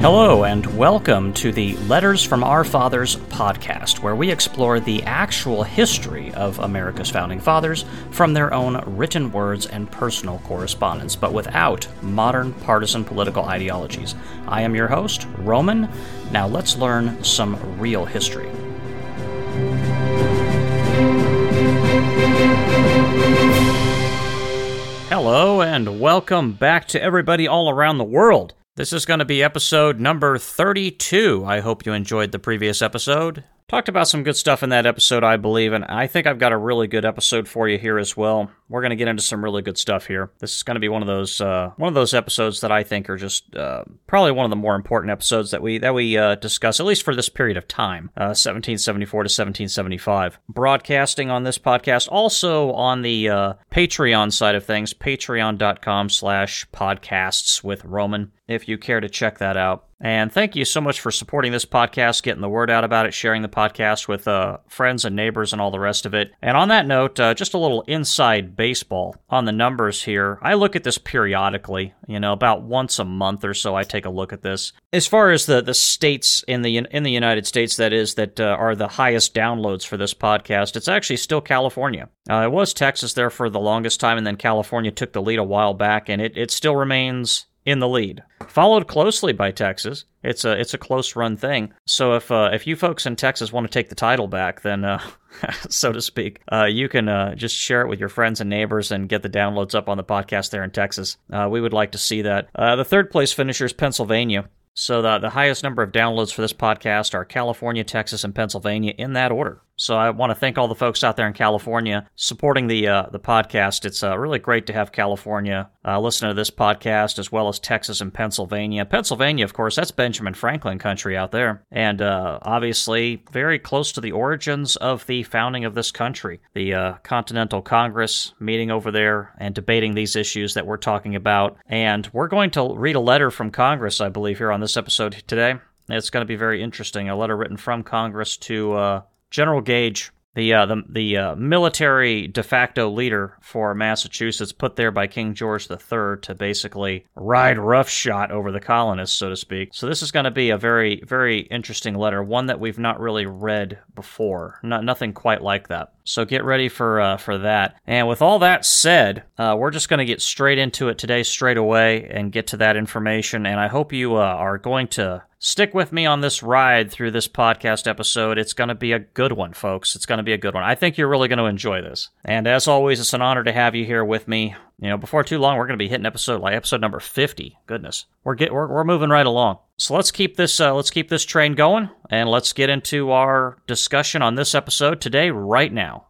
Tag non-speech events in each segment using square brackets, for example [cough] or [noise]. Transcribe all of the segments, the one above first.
Hello, and welcome to the Letters from Our Fathers podcast, where we explore the actual history of America's founding fathers from their own written words and personal correspondence, but without modern partisan political ideologies. I am your host, Roman. Now let's learn some real history. Hello, and welcome back to everybody all around the world. This is going to be episode number 32. I hope you enjoyed the previous episode. Talked about some good stuff in that episode, I believe, and I think I've got a really good episode for you here as well. We're going to get into some really good stuff here. This is going to be one of those uh, one of those episodes that I think are just uh, probably one of the more important episodes that we that we uh, discuss, at least for this period of time, 1774 uh, to 1775. Broadcasting on this podcast, also on the uh, Patreon side of things, patreon.com/slash podcasts with Roman. If you care to check that out. And thank you so much for supporting this podcast, getting the word out about it, sharing the podcast with uh, friends and neighbors and all the rest of it. And on that note, uh, just a little inside baseball on the numbers here. I look at this periodically, you know, about once a month or so. I take a look at this. As far as the the states in the in the United States, that is, that uh, are the highest downloads for this podcast, it's actually still California. Uh, it was Texas there for the longest time, and then California took the lead a while back, and it, it still remains in the lead, followed closely by Texas. It's a it's a close run thing. So if uh, if you folks in Texas want to take the title back, then uh, [laughs] so to speak, uh, you can uh, just share it with your friends and neighbors and get the downloads up on the podcast there in Texas. Uh, we would like to see that. Uh, the third place finisher is Pennsylvania. So the the highest number of downloads for this podcast are California, Texas, and Pennsylvania in that order. So I want to thank all the folks out there in California supporting the uh, the podcast. It's uh, really great to have California uh, to this podcast as well as Texas and Pennsylvania. Pennsylvania, of course, that's Benjamin Franklin country out there, and uh, obviously very close to the origins of the founding of this country. The uh, Continental Congress meeting over there and debating these issues that we're talking about. And we're going to read a letter from Congress, I believe, here on this episode today. It's going to be very interesting. A letter written from Congress to uh, General Gage, the uh, the the uh, military de facto leader for Massachusetts, put there by King George III to basically ride roughshod over the colonists, so to speak. So this is going to be a very very interesting letter, one that we've not really read before. Not nothing quite like that. So get ready for uh, for that. And with all that said, uh, we're just going to get straight into it today, straight away, and get to that information. And I hope you uh, are going to stick with me on this ride through this podcast episode. It's going to be a good one, folks. It's going to be a good one. I think you're really going to enjoy this. And as always, it's an honor to have you here with me. You know, before too long, we're going to be hitting episode like episode number 50. Goodness, we're get we're, we're moving right along. So let's keep this uh, let's keep this train going, and let's get into our discussion on this episode today, right now.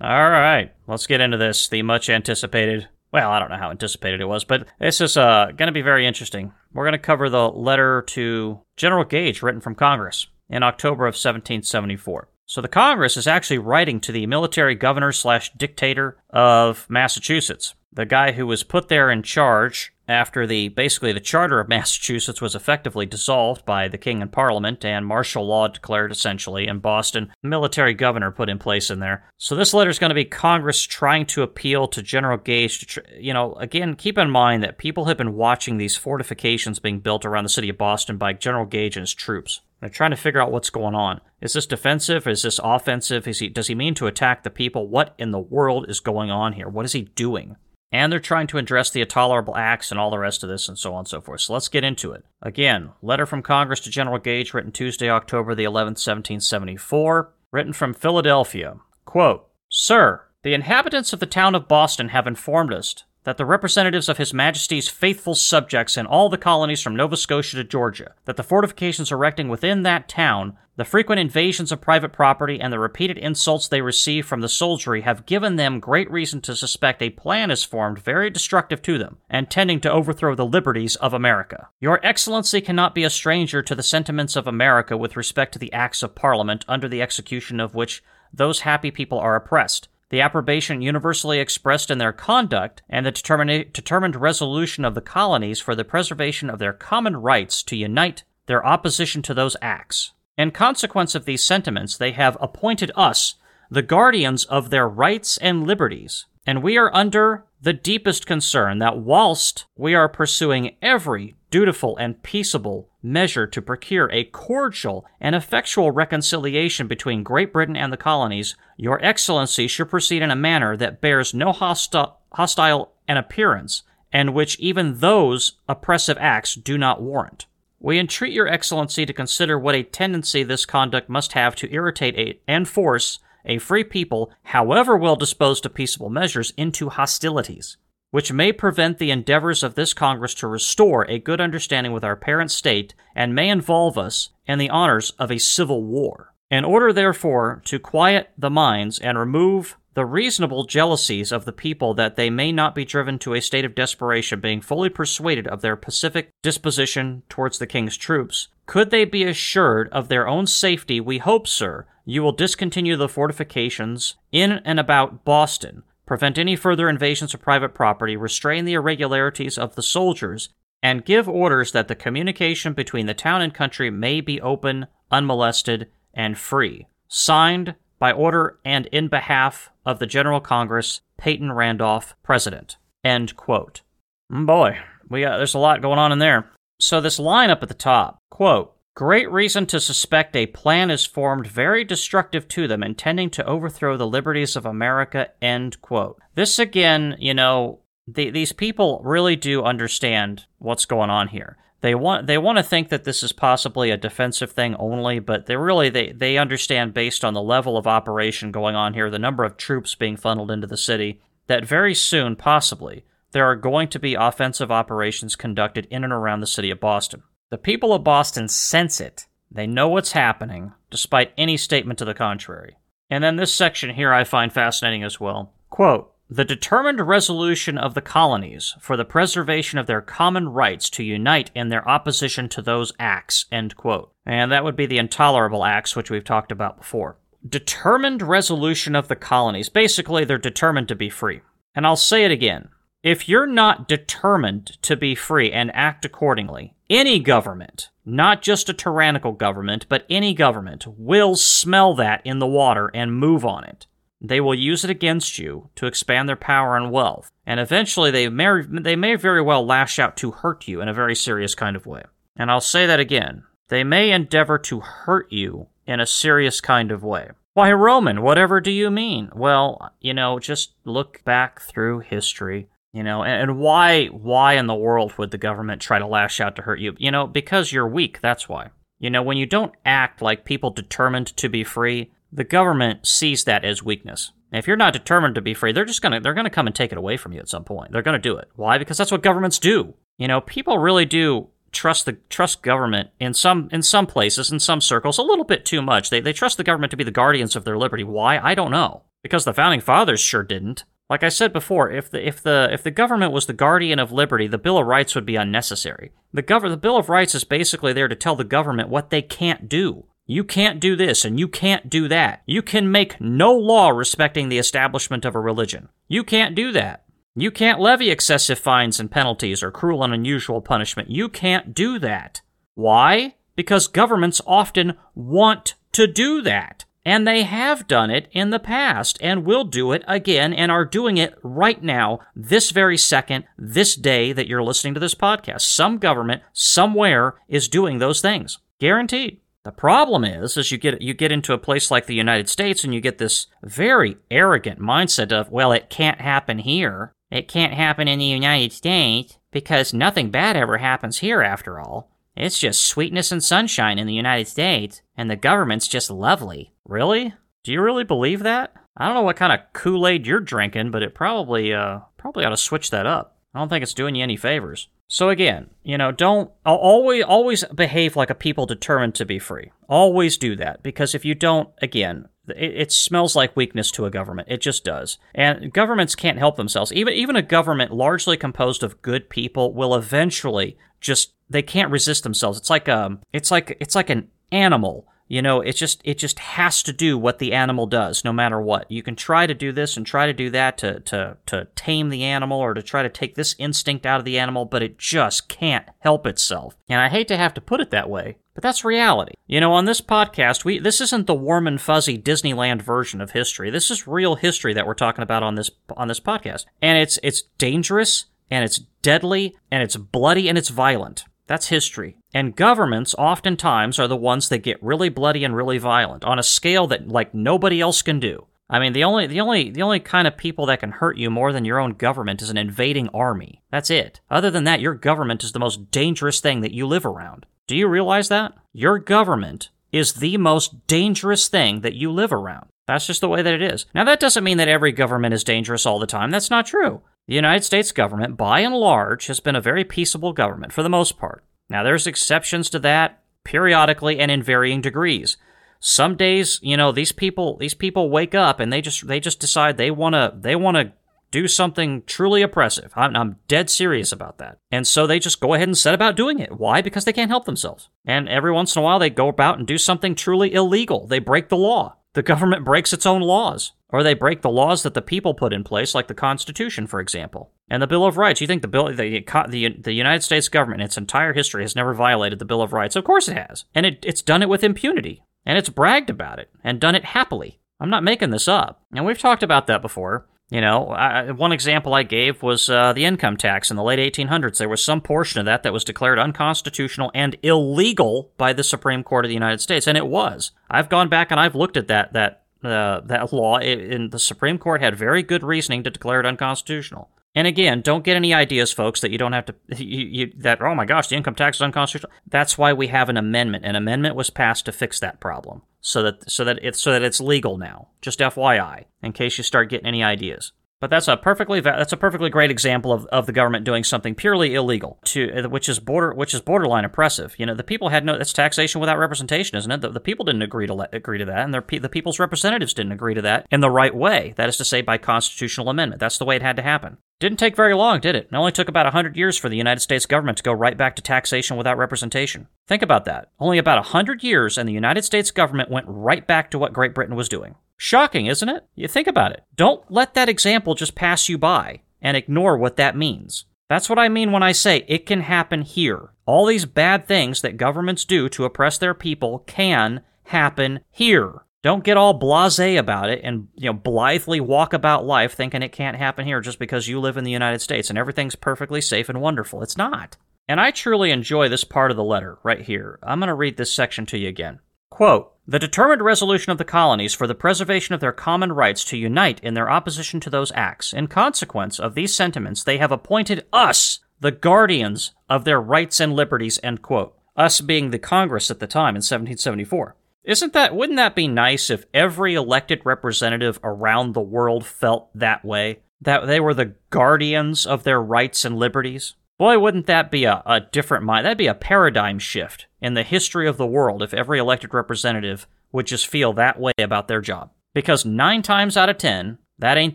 All right, let's get into this. The much anticipated. Well, I don't know how anticipated it was, but this is uh, going to be very interesting. We're going to cover the letter to General Gage written from Congress in October of 1774. So the Congress is actually writing to the military governor slash dictator of Massachusetts, the guy who was put there in charge after the basically the charter of Massachusetts was effectively dissolved by the king and parliament and martial law declared essentially in Boston, military governor put in place in there. So this letter is going to be Congress trying to appeal to General Gage to tr- you know, again, keep in mind that people have been watching these fortifications being built around the city of Boston by General Gage and his troops. They're trying to figure out what's going on. Is this defensive? Is this offensive? Is he, does he mean to attack the people? What in the world is going on here? What is he doing? And they're trying to address the intolerable acts and all the rest of this and so on and so forth. So let's get into it. Again, letter from Congress to General Gage written Tuesday, October the 11th, 1774, written from Philadelphia. Quote, Sir, the inhabitants of the town of Boston have informed us that the representatives of His Majesty's faithful subjects in all the colonies from Nova Scotia to Georgia, that the fortifications erecting within that town, the frequent invasions of private property, and the repeated insults they receive from the soldiery have given them great reason to suspect a plan is formed very destructive to them, and tending to overthrow the liberties of America. Your Excellency cannot be a stranger to the sentiments of America with respect to the acts of Parliament under the execution of which those happy people are oppressed the approbation universally expressed in their conduct, and the determina- determined resolution of the colonies for the preservation of their common rights to unite their opposition to those acts. In consequence of these sentiments, they have appointed us, the guardians of their rights and liberties. And we are under the deepest concern that whilst we are pursuing every dutiful and peaceable measure to procure a cordial and effectual reconciliation between Great Britain and the colonies, Your Excellency should proceed in a manner that bears no hosti- hostile an appearance, and which even those oppressive acts do not warrant. We entreat Your Excellency to consider what a tendency this conduct must have to irritate a, and force a free people, however well disposed to peaceable measures, into hostilities, which may prevent the endeavors of this Congress to restore a good understanding with our parent state and may involve us in the honors of a civil war. In order, therefore, to quiet the minds and remove the reasonable jealousies of the people that they may not be driven to a state of desperation, being fully persuaded of their pacific disposition towards the king's troops, could they be assured of their own safety, we hope, sir, you will discontinue the fortifications in and about Boston, prevent any further invasions of private property, restrain the irregularities of the soldiers, and give orders that the communication between the town and country may be open, unmolested, and free. Signed by order and in behalf of the General Congress, Peyton Randolph, President. End quote. Boy, we got, there's a lot going on in there. So this line up at the top, quote, Great reason to suspect a plan is formed very destructive to them, intending to overthrow the liberties of America. End quote. This again, you know, the, these people really do understand what's going on here. They want they want to think that this is possibly a defensive thing only, but they really they, they understand based on the level of operation going on here, the number of troops being funneled into the city, that very soon, possibly, there are going to be offensive operations conducted in and around the city of Boston. The people of Boston sense it. They know what's happening, despite any statement to the contrary. And then this section here I find fascinating as well. Quote, the determined resolution of the colonies for the preservation of their common rights to unite in their opposition to those acts, end quote. And that would be the intolerable acts which we've talked about before. Determined resolution of the colonies. Basically, they're determined to be free. And I'll say it again. If you're not determined to be free and act accordingly, any government, not just a tyrannical government, but any government, will smell that in the water and move on it. They will use it against you to expand their power and wealth, and eventually they may, they may very well lash out to hurt you in a very serious kind of way. And I'll say that again. They may endeavor to hurt you in a serious kind of way. Why, Roman, whatever do you mean? Well, you know, just look back through history. You know, and, and why why in the world would the government try to lash out to hurt you? You know, because you're weak, that's why. You know, when you don't act like people determined to be free, the government sees that as weakness. if you're not determined to be free, they're just gonna they're gonna come and take it away from you at some point. They're gonna do it. Why? Because that's what governments do. You know, people really do trust the trust government in some in some places in some circles a little bit too much. They they trust the government to be the guardians of their liberty. Why? I don't know. Because the founding fathers sure didn't. Like I said before, if the if the if the government was the guardian of liberty, the Bill of Rights would be unnecessary. The gov- the Bill of Rights is basically there to tell the government what they can't do. You can't do this and you can't do that. You can make no law respecting the establishment of a religion. You can't do that. You can't levy excessive fines and penalties or cruel and unusual punishment. You can't do that. Why? Because governments often want to do that. And they have done it in the past and will do it again and are doing it right now, this very second, this day that you're listening to this podcast. Some government somewhere is doing those things. Guaranteed. The problem is, is you get you get into a place like the United States and you get this very arrogant mindset of, well, it can't happen here. It can't happen in the United States because nothing bad ever happens here after all. It's just sweetness and sunshine in the United States, and the government's just lovely. Really? Do you really believe that? I don't know what kind of Kool-Aid you're drinking, but it probably uh probably ought to switch that up. I don't think it's doing you any favors. So again, you know, don't always always behave like a people determined to be free. Always do that because if you don't, again, it, it, smells like weakness to a government. It just does. And governments can't help themselves. Even even a government largely composed of good people will eventually just they can't resist themselves. It's like um it's like it's like an animal You know, it just it just has to do what the animal does, no matter what. You can try to do this and try to do that to to to tame the animal or to try to take this instinct out of the animal, but it just can't help itself. And I hate to have to put it that way, but that's reality. You know, on this podcast, we this isn't the warm and fuzzy Disneyland version of history. This is real history that we're talking about on this on this podcast. And it's it's dangerous and it's deadly and it's bloody and it's violent. That's history. And governments oftentimes are the ones that get really bloody and really violent on a scale that like nobody else can do. I mean, the only the only the only kind of people that can hurt you more than your own government is an invading army. That's it. Other than that, your government is the most dangerous thing that you live around. Do you realize that? Your government is the most dangerous thing that you live around. That's just the way that it is. Now, that doesn't mean that every government is dangerous all the time. That's not true. The United States government, by and large, has been a very peaceable government for the most part. Now, there's exceptions to that periodically and in varying degrees. Some days, you know, these people these people wake up and they just they just decide they want to they want to do something truly oppressive. I'm, I'm dead serious about that. And so they just go ahead and set about doing it. Why? Because they can't help themselves. And every once in a while they go about and do something truly illegal. They break the law. The government breaks its own laws. Or they break the laws that the people put in place, like the Constitution, for example, and the Bill of Rights. You think the bill, the the, the United States government, in its entire history, has never violated the Bill of Rights? Of course it has, and it, it's done it with impunity, and it's bragged about it, and done it happily. I'm not making this up, and we've talked about that before. You know, I, one example I gave was uh, the income tax in the late 1800s. There was some portion of that that was declared unconstitutional and illegal by the Supreme Court of the United States, and it was. I've gone back and I've looked at that that uh, that law, and the Supreme Court had very good reasoning to declare it unconstitutional. And again, don't get any ideas, folks, that you don't have to, [laughs] you, you, that, oh my gosh, the income tax is unconstitutional. That's why we have an amendment. An amendment was passed to fix that problem. So that, so that it's, so that it's legal now. Just FYI, in case you start getting any ideas. But that's a perfectly that's a perfectly great example of, of the government doing something purely illegal, to uh, which is border which is borderline oppressive. You know, the people had no that's taxation without representation, isn't it? The, the people didn't agree to let, agree to that, and their, the people's representatives didn't agree to that in the right way. That is to say, by constitutional amendment. That's the way it had to happen. Didn't take very long, did it? It only took about 100 years for the United States government to go right back to taxation without representation. Think about that. Only about 100 years, and the United States government went right back to what Great Britain was doing. Shocking, isn't it? You think about it. Don't let that example just pass you by and ignore what that means. That's what I mean when I say it can happen here. All these bad things that governments do to oppress their people can happen here. Don't get all blasé about it and you know blithely walk about life thinking it can't happen here just because you live in the United States and everything's perfectly safe and wonderful. It's not. And I truly enjoy this part of the letter right here. I'm going to read this section to you again. Quote, the determined resolution of the colonies for the preservation of their common rights to unite in their opposition to those acts. In consequence of these sentiments, they have appointed us the guardians of their rights and liberties, end quote. Us being the Congress at the time in 1774. Isn't that, wouldn't that be nice if every elected representative around the world felt that way? That they were the guardians of their rights and liberties? Boy, wouldn't that be a, a different mind? That'd be a paradigm shift in the history of the world if every elected representative would just feel that way about their job. Because nine times out of ten, that ain't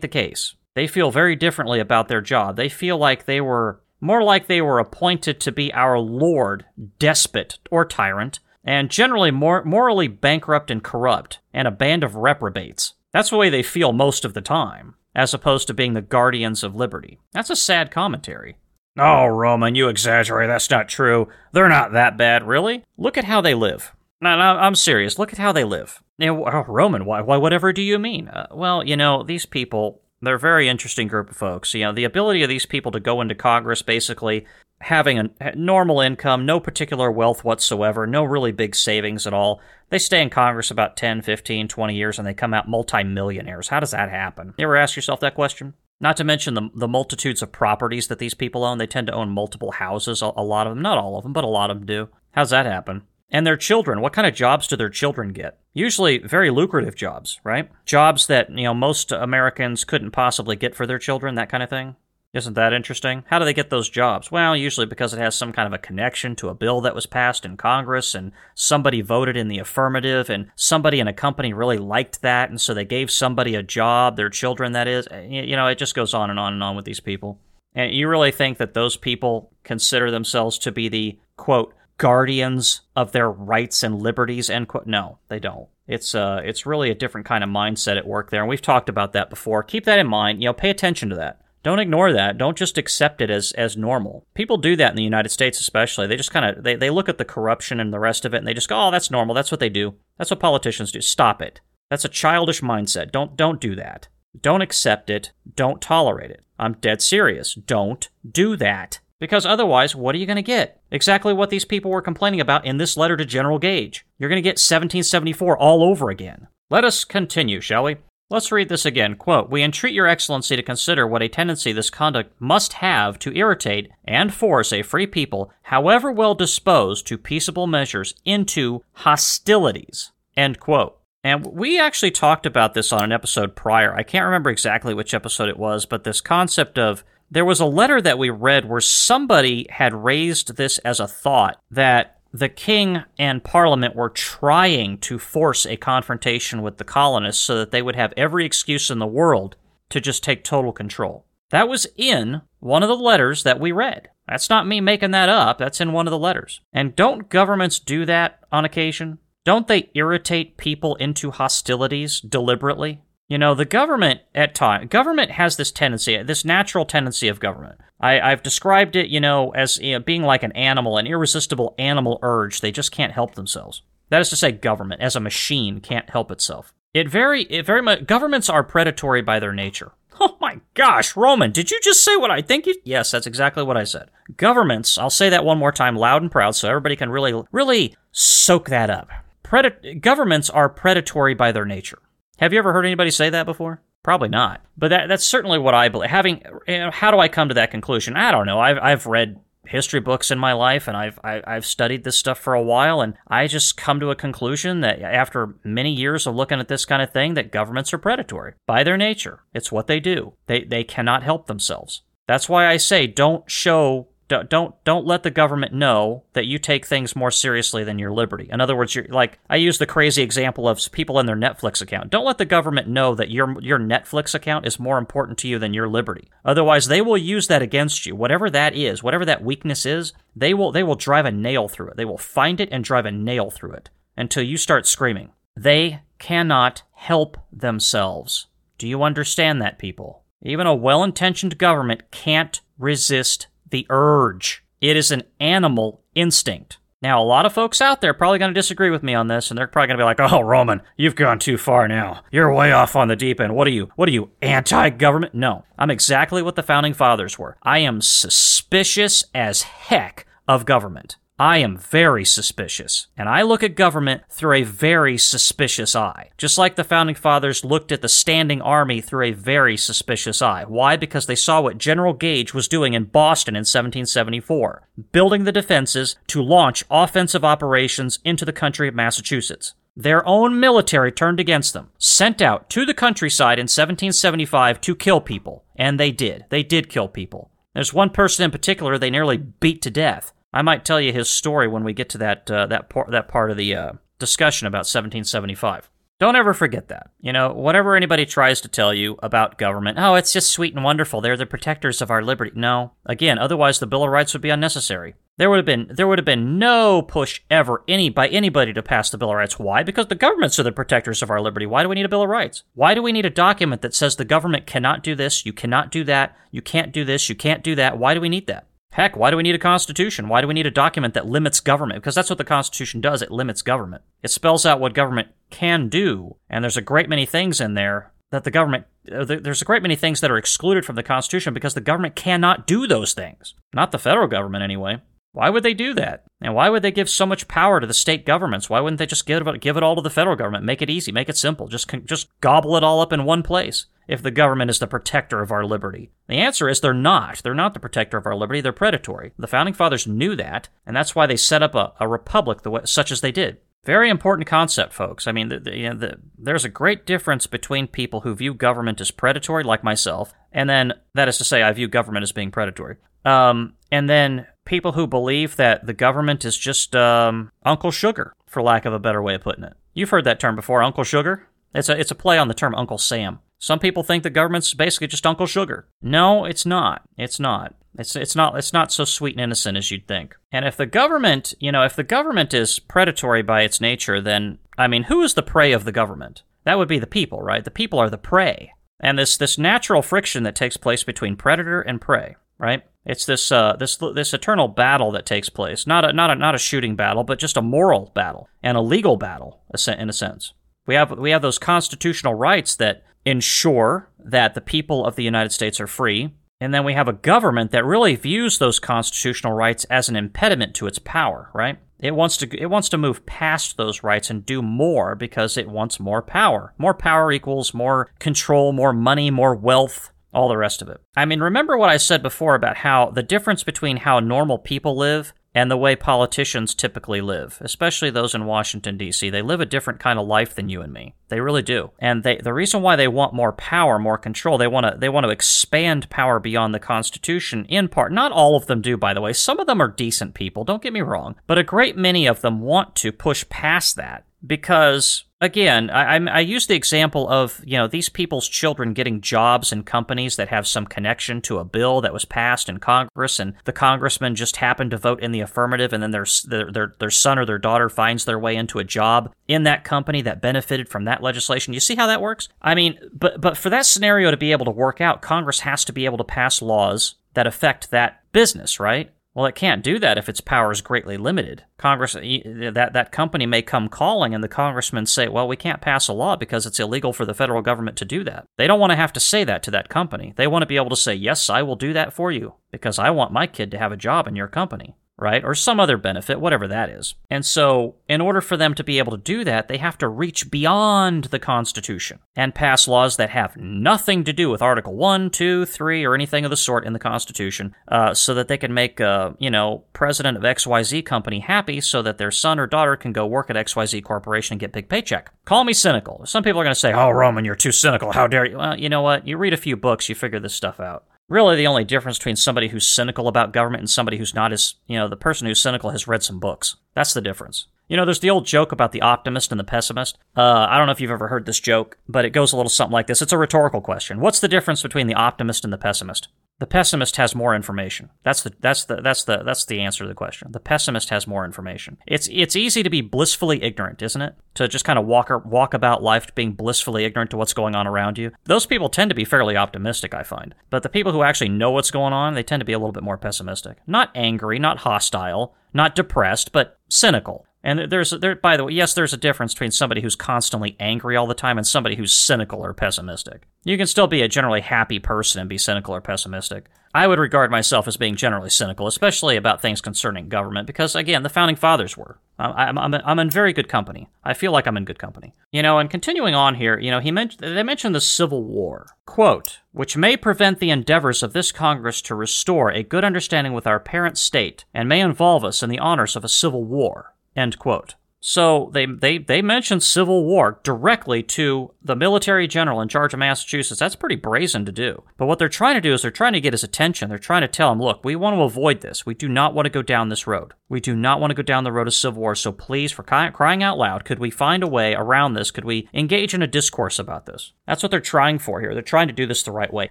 the case. They feel very differently about their job. They feel like they were more like they were appointed to be our lord, despot, or tyrant, and generally more morally bankrupt and corrupt, and a band of reprobates. That's the way they feel most of the time, as opposed to being the guardians of liberty. That's a sad commentary. Oh, Roman, you exaggerate. That's not true. They're not that bad, really. Look at how they live. No, no, I'm serious. Look at how they live. Know, oh, Roman, why, why, whatever do you mean? Uh, well, you know, these people, they're a very interesting group of folks. You know, the ability of these people to go into Congress basically having a normal income, no particular wealth whatsoever, no really big savings at all. They stay in Congress about 10, 15, 20 years and they come out multimillionaires. How does that happen? You ever ask yourself that question? Not to mention the, the multitudes of properties that these people own. They tend to own multiple houses, a, a lot of them. Not all of them, but a lot of them do. How's that happen? And their children, what kind of jobs do their children get? Usually very lucrative jobs, right? Jobs that, you know, most Americans couldn't possibly get for their children, that kind of thing. Isn't that interesting? How do they get those jobs? Well, usually because it has some kind of a connection to a bill that was passed in Congress and somebody voted in the affirmative and somebody in a company really liked that and so they gave somebody a job, their children that is. Eh, you know, it just goes on and on and on with these people. And you really think that those people consider themselves to be the quote guardians of their rights and liberties, end quote. No, they don't. It's uh it's really a different kind of mindset at work there, and we've talked about that before. Keep that in mind. You know, pay attention to that. Don't ignore that. Don't just accept it as as normal. People do that in the United States, especially. They just kind of they, they look at the corruption and the rest of it, and they just go, "Oh, that's normal. That's what they do. That's what politicians do." Stop it. That's a childish mindset. Don't don't do that. Don't accept it. Don't tolerate it. I'm dead serious. Don't do that. Because otherwise, what are you going to get? Exactly what these people were complaining about in this letter to General Gage. You're going to get 1774 all over again. Let us continue, shall we? Let's read this again. Quote, We entreat your excellency to consider what a tendency this conduct must have to irritate and force a free people, however well disposed to peaceable measures, into hostilities. End quote. And we actually talked about this on an episode prior. I can't remember exactly which episode it was, but this concept of there was a letter that we read where somebody had raised this as a thought that the king and parliament were trying to force a confrontation with the colonists so that they would have every excuse in the world to just take total control. That was in one of the letters that we read. That's not me making that up, that's in one of the letters. And don't governments do that on occasion? Don't they irritate people into hostilities deliberately? You know, the government at time government has this tendency, this natural tendency of government. I, have described it, you know, as you know, being like an animal, an irresistible animal urge. They just can't help themselves. That is to say, government as a machine can't help itself. It very, it very much. Governments are predatory by their nature. [laughs] Oh my gosh, Roman, did you just say what I think you? Yes, that's exactly what I said. Governments. I'll say that one more time, loud and proud, so everybody can really, really soak that up. Pred- governments are predatory by their nature. Have you ever heard anybody say that before? Probably not. But that, that's certainly what I believe. Having, you know, how do I come to that conclusion? I don't know. I've, I've read history books in my life and I've, I, have i have studied this stuff for a while and I just come to a conclusion that after many years of looking at this kind of thing that governments are predatory by their nature. It's what they do. They, they cannot help themselves. That's why I say don't show don't don't don't let the government know that you take things more seriously than your liberty. In other words, you're like I use the crazy example of people in their Netflix account. Don't let the government know that your your Netflix account is more important to you than your liberty. Otherwise, they will use that against you. Whatever that is, whatever that weakness is, they will they will drive a nail through it. They will find it and drive a nail through it until you start screaming. They cannot help themselves. Do you understand that, people? Even a well-intentioned government can't resist the urge. It is an animal instinct. Now, a lot of folks out there probably going to disagree with me on this, and they're probably going to be like, "Oh, Roman, you've gone too far now. You're way off on the deep end. What are you? What are you anti-government?" No, I'm exactly what the founding fathers were. I am suspicious as heck of government. I am very suspicious, and I look at government through a very suspicious eye. Just like the founding fathers looked at the standing army through a very suspicious eye. Why? Because they saw what General Gage was doing in Boston in 1774, building the defenses to launch offensive operations into the country of Massachusetts. Their own military turned against them, sent out to the countryside in 1775 to kill people. And they did. They did kill people. There's one person in particular they nearly beat to death. I might tell you his story when we get to that uh, that part that part of the uh, discussion about 1775. Don't ever forget that. You know, whatever anybody tries to tell you about government, oh, it's just sweet and wonderful. They're the protectors of our liberty. No, again, otherwise the Bill of Rights would be unnecessary. There would have been there would have been no push ever any by anybody to pass the Bill of Rights. Why? Because the governments are the protectors of our liberty. Why do we need a Bill of Rights? Why do we need a document that says the government cannot do this, you cannot do that, you can't do this, you can't do that? Why do we need that? Heck, why do we need a constitution? Why do we need a document that limits government? Because that's what the Constitution does. It limits government. It spells out what government can do, and there's a great many things in there that the government uh, there's a great many things that are excluded from the Constitution because the government cannot do those things. Not the federal government anyway. Why would they do that? And why would they give so much power to the state governments? Why wouldn't they just give it, give it all to the federal government? Make it easy, make it simple. Just just gobble it all up in one place. If the government is the protector of our liberty, the answer is they're not. They're not the protector of our liberty. They're predatory. The founding fathers knew that, and that's why they set up a, a republic way, such as they did. Very important concept, folks. I mean, the, the, you know, the, there's a great difference between people who view government as predatory, like myself, and then that is to say, I view government as being predatory. Um, and then people who believe that the government is just um, Uncle Sugar, for lack of a better way of putting it. You've heard that term before, Uncle Sugar. It's a it's a play on the term Uncle Sam. Some people think the government's basically just Uncle Sugar. No, it's not. It's not. It's it's not it's not so sweet and innocent as you'd think. And if the government, you know, if the government is predatory by its nature, then I mean, who is the prey of the government? That would be the people, right? The people are the prey. And this this natural friction that takes place between predator and prey, right? It's this uh, this this eternal battle that takes place, not a not a not a shooting battle, but just a moral battle and a legal battle, in a sense. We have we have those constitutional rights that ensure that the people of the United States are free, and then we have a government that really views those constitutional rights as an impediment to its power, right? It wants to it wants to move past those rights and do more because it wants more power. More power equals more control, more money, more wealth, all the rest of it. I mean, remember what I said before about how the difference between how normal people live and the way politicians typically live, especially those in Washington D.C. They live a different kind of life than you and me. They really do. And they, the reason why they want more power, more control, they want to they want to expand power beyond the Constitution in part. Not all of them do, by the way. Some of them are decent people, don't get me wrong, but a great many of them want to push past that because again, I, I, use the example of you know these people's children getting jobs in companies that have some connection to a bill that was passed in Congress, and the congressman just happened to vote in the affirmative, and then their their their, their son or their daughter finds their way into a job in that company that benefited from that legislation. You see how that works? I mean, but but for that scenario to be able to work out, Congress has to be able to pass laws that affect that business, right? Well, it can't do that if its power is greatly limited. Congress, that, that company may come calling, and the congressmen say, well, we can't pass a law because it's illegal for the federal government to do that. They don't want to have to say that to that company. They want to be able to say, yes, I will do that for you because I want my kid to have a job in your company right? Or some other benefit, whatever that is. And so, in order for them to be able to do that, they have to reach beyond the Constitution and pass laws that have nothing to do with Article 1, 2, 3, or anything of the sort in the Constitution, uh, so that they can make, uh, you know, president of XYZ company happy so that their son or daughter can go work at XYZ Corporation and get big paycheck. Call me cynical. Some people are going to say, oh, Roman, you're too cynical. How dare you? Well, you know what? You read a few books, you figure this stuff out really the only difference between somebody who's cynical about government and somebody who's not is, you know, the person who's cynical has read some books. That's the difference. You know, there's the old joke about the optimist and the pessimist. Uh, I don't know if you've ever heard this joke, but it goes a little something like this. It's a rhetorical question. What's the difference between the optimist and the pessimist? The pessimist has more information. That's the that's the that's the that's the answer to the question. The pessimist has more information. It's it's easy to be blissfully ignorant, isn't it? To just kind of walk walk about life being blissfully ignorant to what's going on around you. Those people tend to be fairly optimistic, I find. But the people who actually know what's going on, they tend to be a little bit more pessimistic. Not angry, not hostile, not depressed, but cynical. And there's there by the way, yes, there's a difference between somebody who's constantly angry all the time and somebody who's cynical or pessimistic. You can still be a generally happy person and be cynical or pessimistic. I would regard myself as being generally cynical, especially about things concerning government, because again, the founding fathers were. I'm, I'm, I'm in very good company. I feel like I'm in good company. You know, and continuing on here, you know, he mentioned they mentioned the Civil War quote, which may prevent the endeavors of this Congress to restore a good understanding with our parent state, and may involve us in the honors of a civil war. End quote. So they, they, they mentioned Civil War directly to the military general in charge of Massachusetts. That's pretty brazen to do. But what they're trying to do is they're trying to get his attention. They're trying to tell him, look, we want to avoid this. We do not want to go down this road. We do not want to go down the road of Civil War. So please, for crying out loud, could we find a way around this? Could we engage in a discourse about this? That's what they're trying for here. They're trying to do this the right way.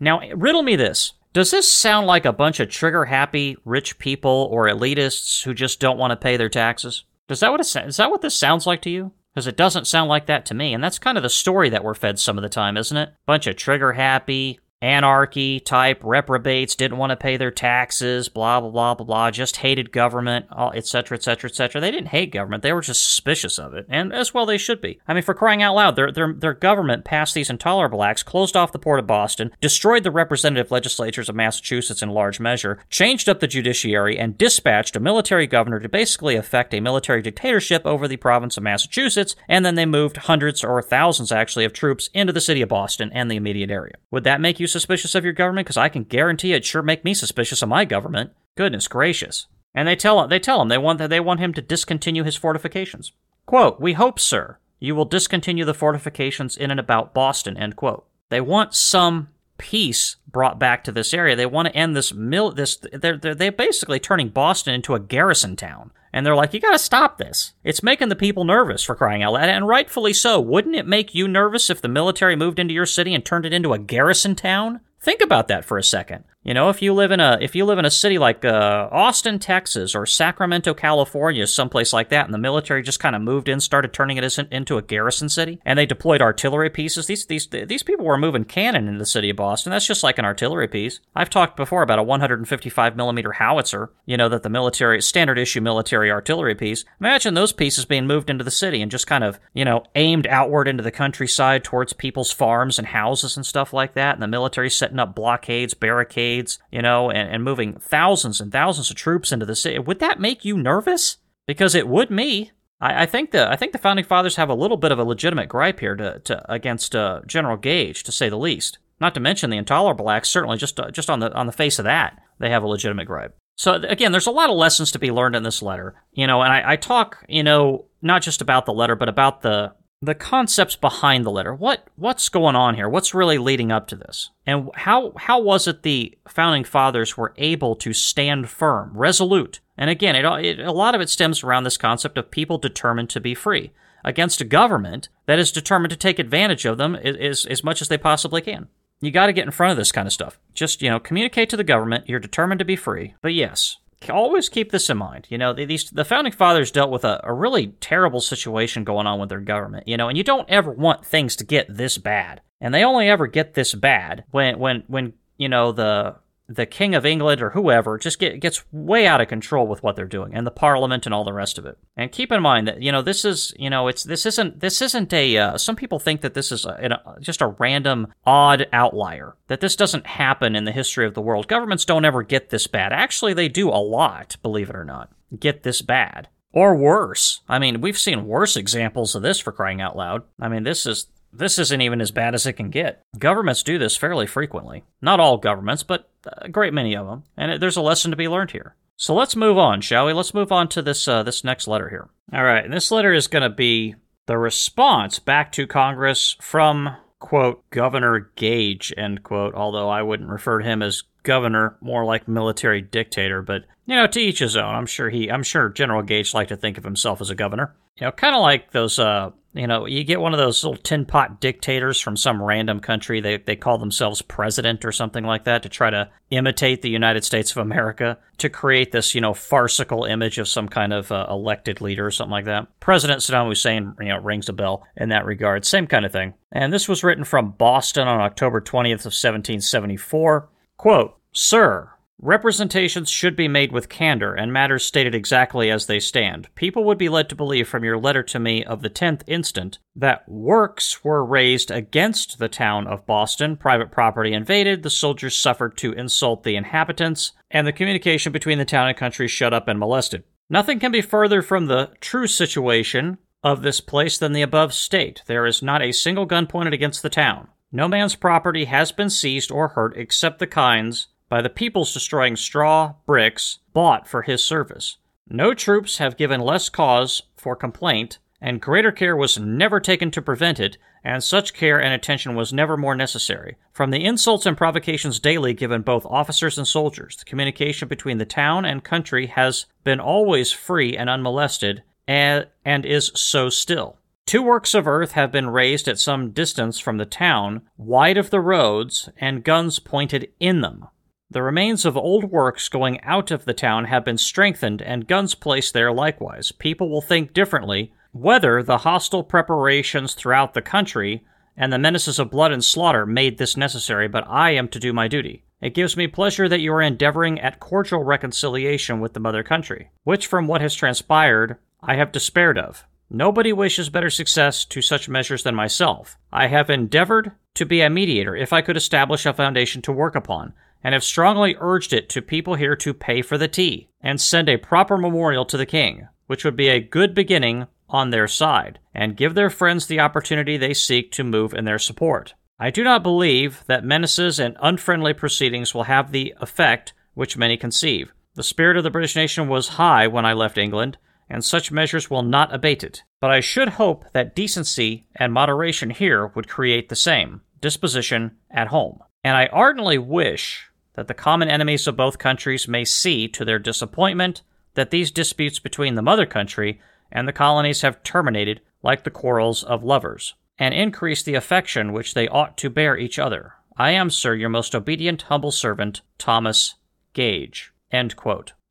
Now, riddle me this. Does this sound like a bunch of trigger happy rich people or elitists who just don't want to pay their taxes? Does that what it, is that what this sounds like to you? Because it doesn't sound like that to me, and that's kind of the story that we're fed some of the time, isn't it? Bunch of trigger happy, anarchy type reprobates didn't want to pay their taxes blah blah blah blah blah just hated government etc etc etc they didn't hate government. They were just suspicious of it and as well they should be. I mean for crying out loud their, their, their government passed these intolerable acts closed off the port of boston destroyed the representative legislatures of massachusetts in large measure changed up the judiciary and dispatched a military governor to basically effect a military dictatorship over the province of massachusetts and then they moved hundreds or thousands actually of troops into the city of boston and the immediate area. Would that make you suspicious of your government? Because I can guarantee it sure make me suspicious of my government. Goodness gracious. And they tell they tell him they want they want him to discontinue his fortifications. Quote, We hope, sir, you will discontinue the fortifications in and about Boston, end quote. They want some peace brought back to this area. They want to end this this they're, they're, they're basically turning Boston into a garrison town. And they're like, you gotta stop this. It's making the people nervous for crying out loud, and rightfully so. Wouldn't it make you nervous if the military moved into your city and turned it into a garrison town? Think about that for a second. You know, if you live in a if you live in a city like uh, Austin, Texas, or Sacramento, California, someplace like that, and the military just kind of moved in, started turning it into a garrison city, and they deployed artillery pieces. These these these people were moving cannon into the city of Boston. That's just like an artillery piece. I've talked before about a 155 millimeter howitzer. You know that the military standard issue military artillery piece. Imagine those pieces being moved into the city and just kind of you know aimed outward into the countryside towards people's farms and houses and stuff like that, and the military setting up blockades, barricades you know, and, and moving thousands and thousands of troops into the city. Would that make you nervous? Because it would me. I, I think the I think the founding fathers have a little bit of a legitimate gripe here to, to against uh, General Gage, to say the least. Not to mention the intolerable acts. Certainly, just uh, just on the on the face of that, they have a legitimate gripe. So again, there's a lot of lessons to be learned in this letter, you know, and I, I talk, you know, not just about the letter, but about the the concepts behind the letter. What what's going on here? What's really leading up to this? And how how was it the founding fathers were able to stand firm, resolute? And again, it, it, a lot of it stems around this concept of people determined to be free against a government that is determined to take advantage of them as, as much as they possibly can. You got to get in front of this kind of stuff. Just, you know, communicate to the government you're determined to be free. But yes, always keep this in mind. You know, these the founding fathers dealt with a, a really terrible situation going on with their government. You know, and you don't ever want things to get this bad. And they only ever get this bad when when when you know the the King of England or whoever just get, gets way out of control with what they're doing, and the Parliament and all the rest of it. And keep in mind that you know this is you know it's this isn't this isn't a. Uh, some people think that this is a, a, just a random odd outlier. That this doesn't happen in the history of the world. Governments don't ever get this bad. Actually, they do a lot. Believe it or not, get this bad or worse. I mean, we've seen worse examples of this for crying out loud. I mean, this is this isn't even as bad as it can get. Governments do this fairly frequently. Not all governments, but a great many of them. And it, there's a lesson to be learned here. So let's move on, shall we? Let's move on to this uh, this next letter here. All right, and this letter is going to be the response back to Congress from quote Governor Gage end quote. Although I wouldn't refer to him as governor, more like military dictator. But you know, to each his own. I'm sure he, I'm sure General Gage liked to think of himself as a governor. You know, kind of like those uh, you know, you get one of those little tin pot dictators from some random country. They, they call themselves president or something like that to try to imitate the United States of America to create this, you know, farcical image of some kind of uh, elected leader or something like that. President Saddam Hussein, you know, rings a bell in that regard. Same kind of thing. And this was written from Boston on October 20th of 1774. Quote, Sir, Representations should be made with candor and matters stated exactly as they stand. People would be led to believe from your letter to me of the 10th instant that works were raised against the town of Boston, private property invaded, the soldiers suffered to insult the inhabitants, and the communication between the town and country shut up and molested. Nothing can be further from the true situation of this place than the above state. There is not a single gun pointed against the town. No man's property has been seized or hurt except the kinds by the peoples destroying straw, bricks, bought for his service. No troops have given less cause for complaint, and greater care was never taken to prevent it, and such care and attention was never more necessary. From the insults and provocations daily given both officers and soldiers, the communication between the town and country has been always free and unmolested, and, and is so still. Two works of earth have been raised at some distance from the town, wide of the roads, and guns pointed in them. The remains of old works going out of the town have been strengthened and guns placed there likewise. People will think differently whether the hostile preparations throughout the country and the menaces of blood and slaughter made this necessary, but I am to do my duty. It gives me pleasure that you are endeavoring at cordial reconciliation with the mother country, which from what has transpired I have despaired of. Nobody wishes better success to such measures than myself. I have endeavored to be a mediator if I could establish a foundation to work upon, and have strongly urged it to people here to pay for the tea and send a proper memorial to the king, which would be a good beginning on their side, and give their friends the opportunity they seek to move in their support. I do not believe that menaces and unfriendly proceedings will have the effect which many conceive. The spirit of the British nation was high when I left England, and such measures will not abate it. But I should hope that decency and moderation here would create the same disposition at home. And I ardently wish that the common enemies of both countries may see to their disappointment that these disputes between the mother country and the colonies have terminated like the quarrels of lovers, and increase the affection which they ought to bear each other. I am, sir, your most obedient, humble servant, Thomas Gage.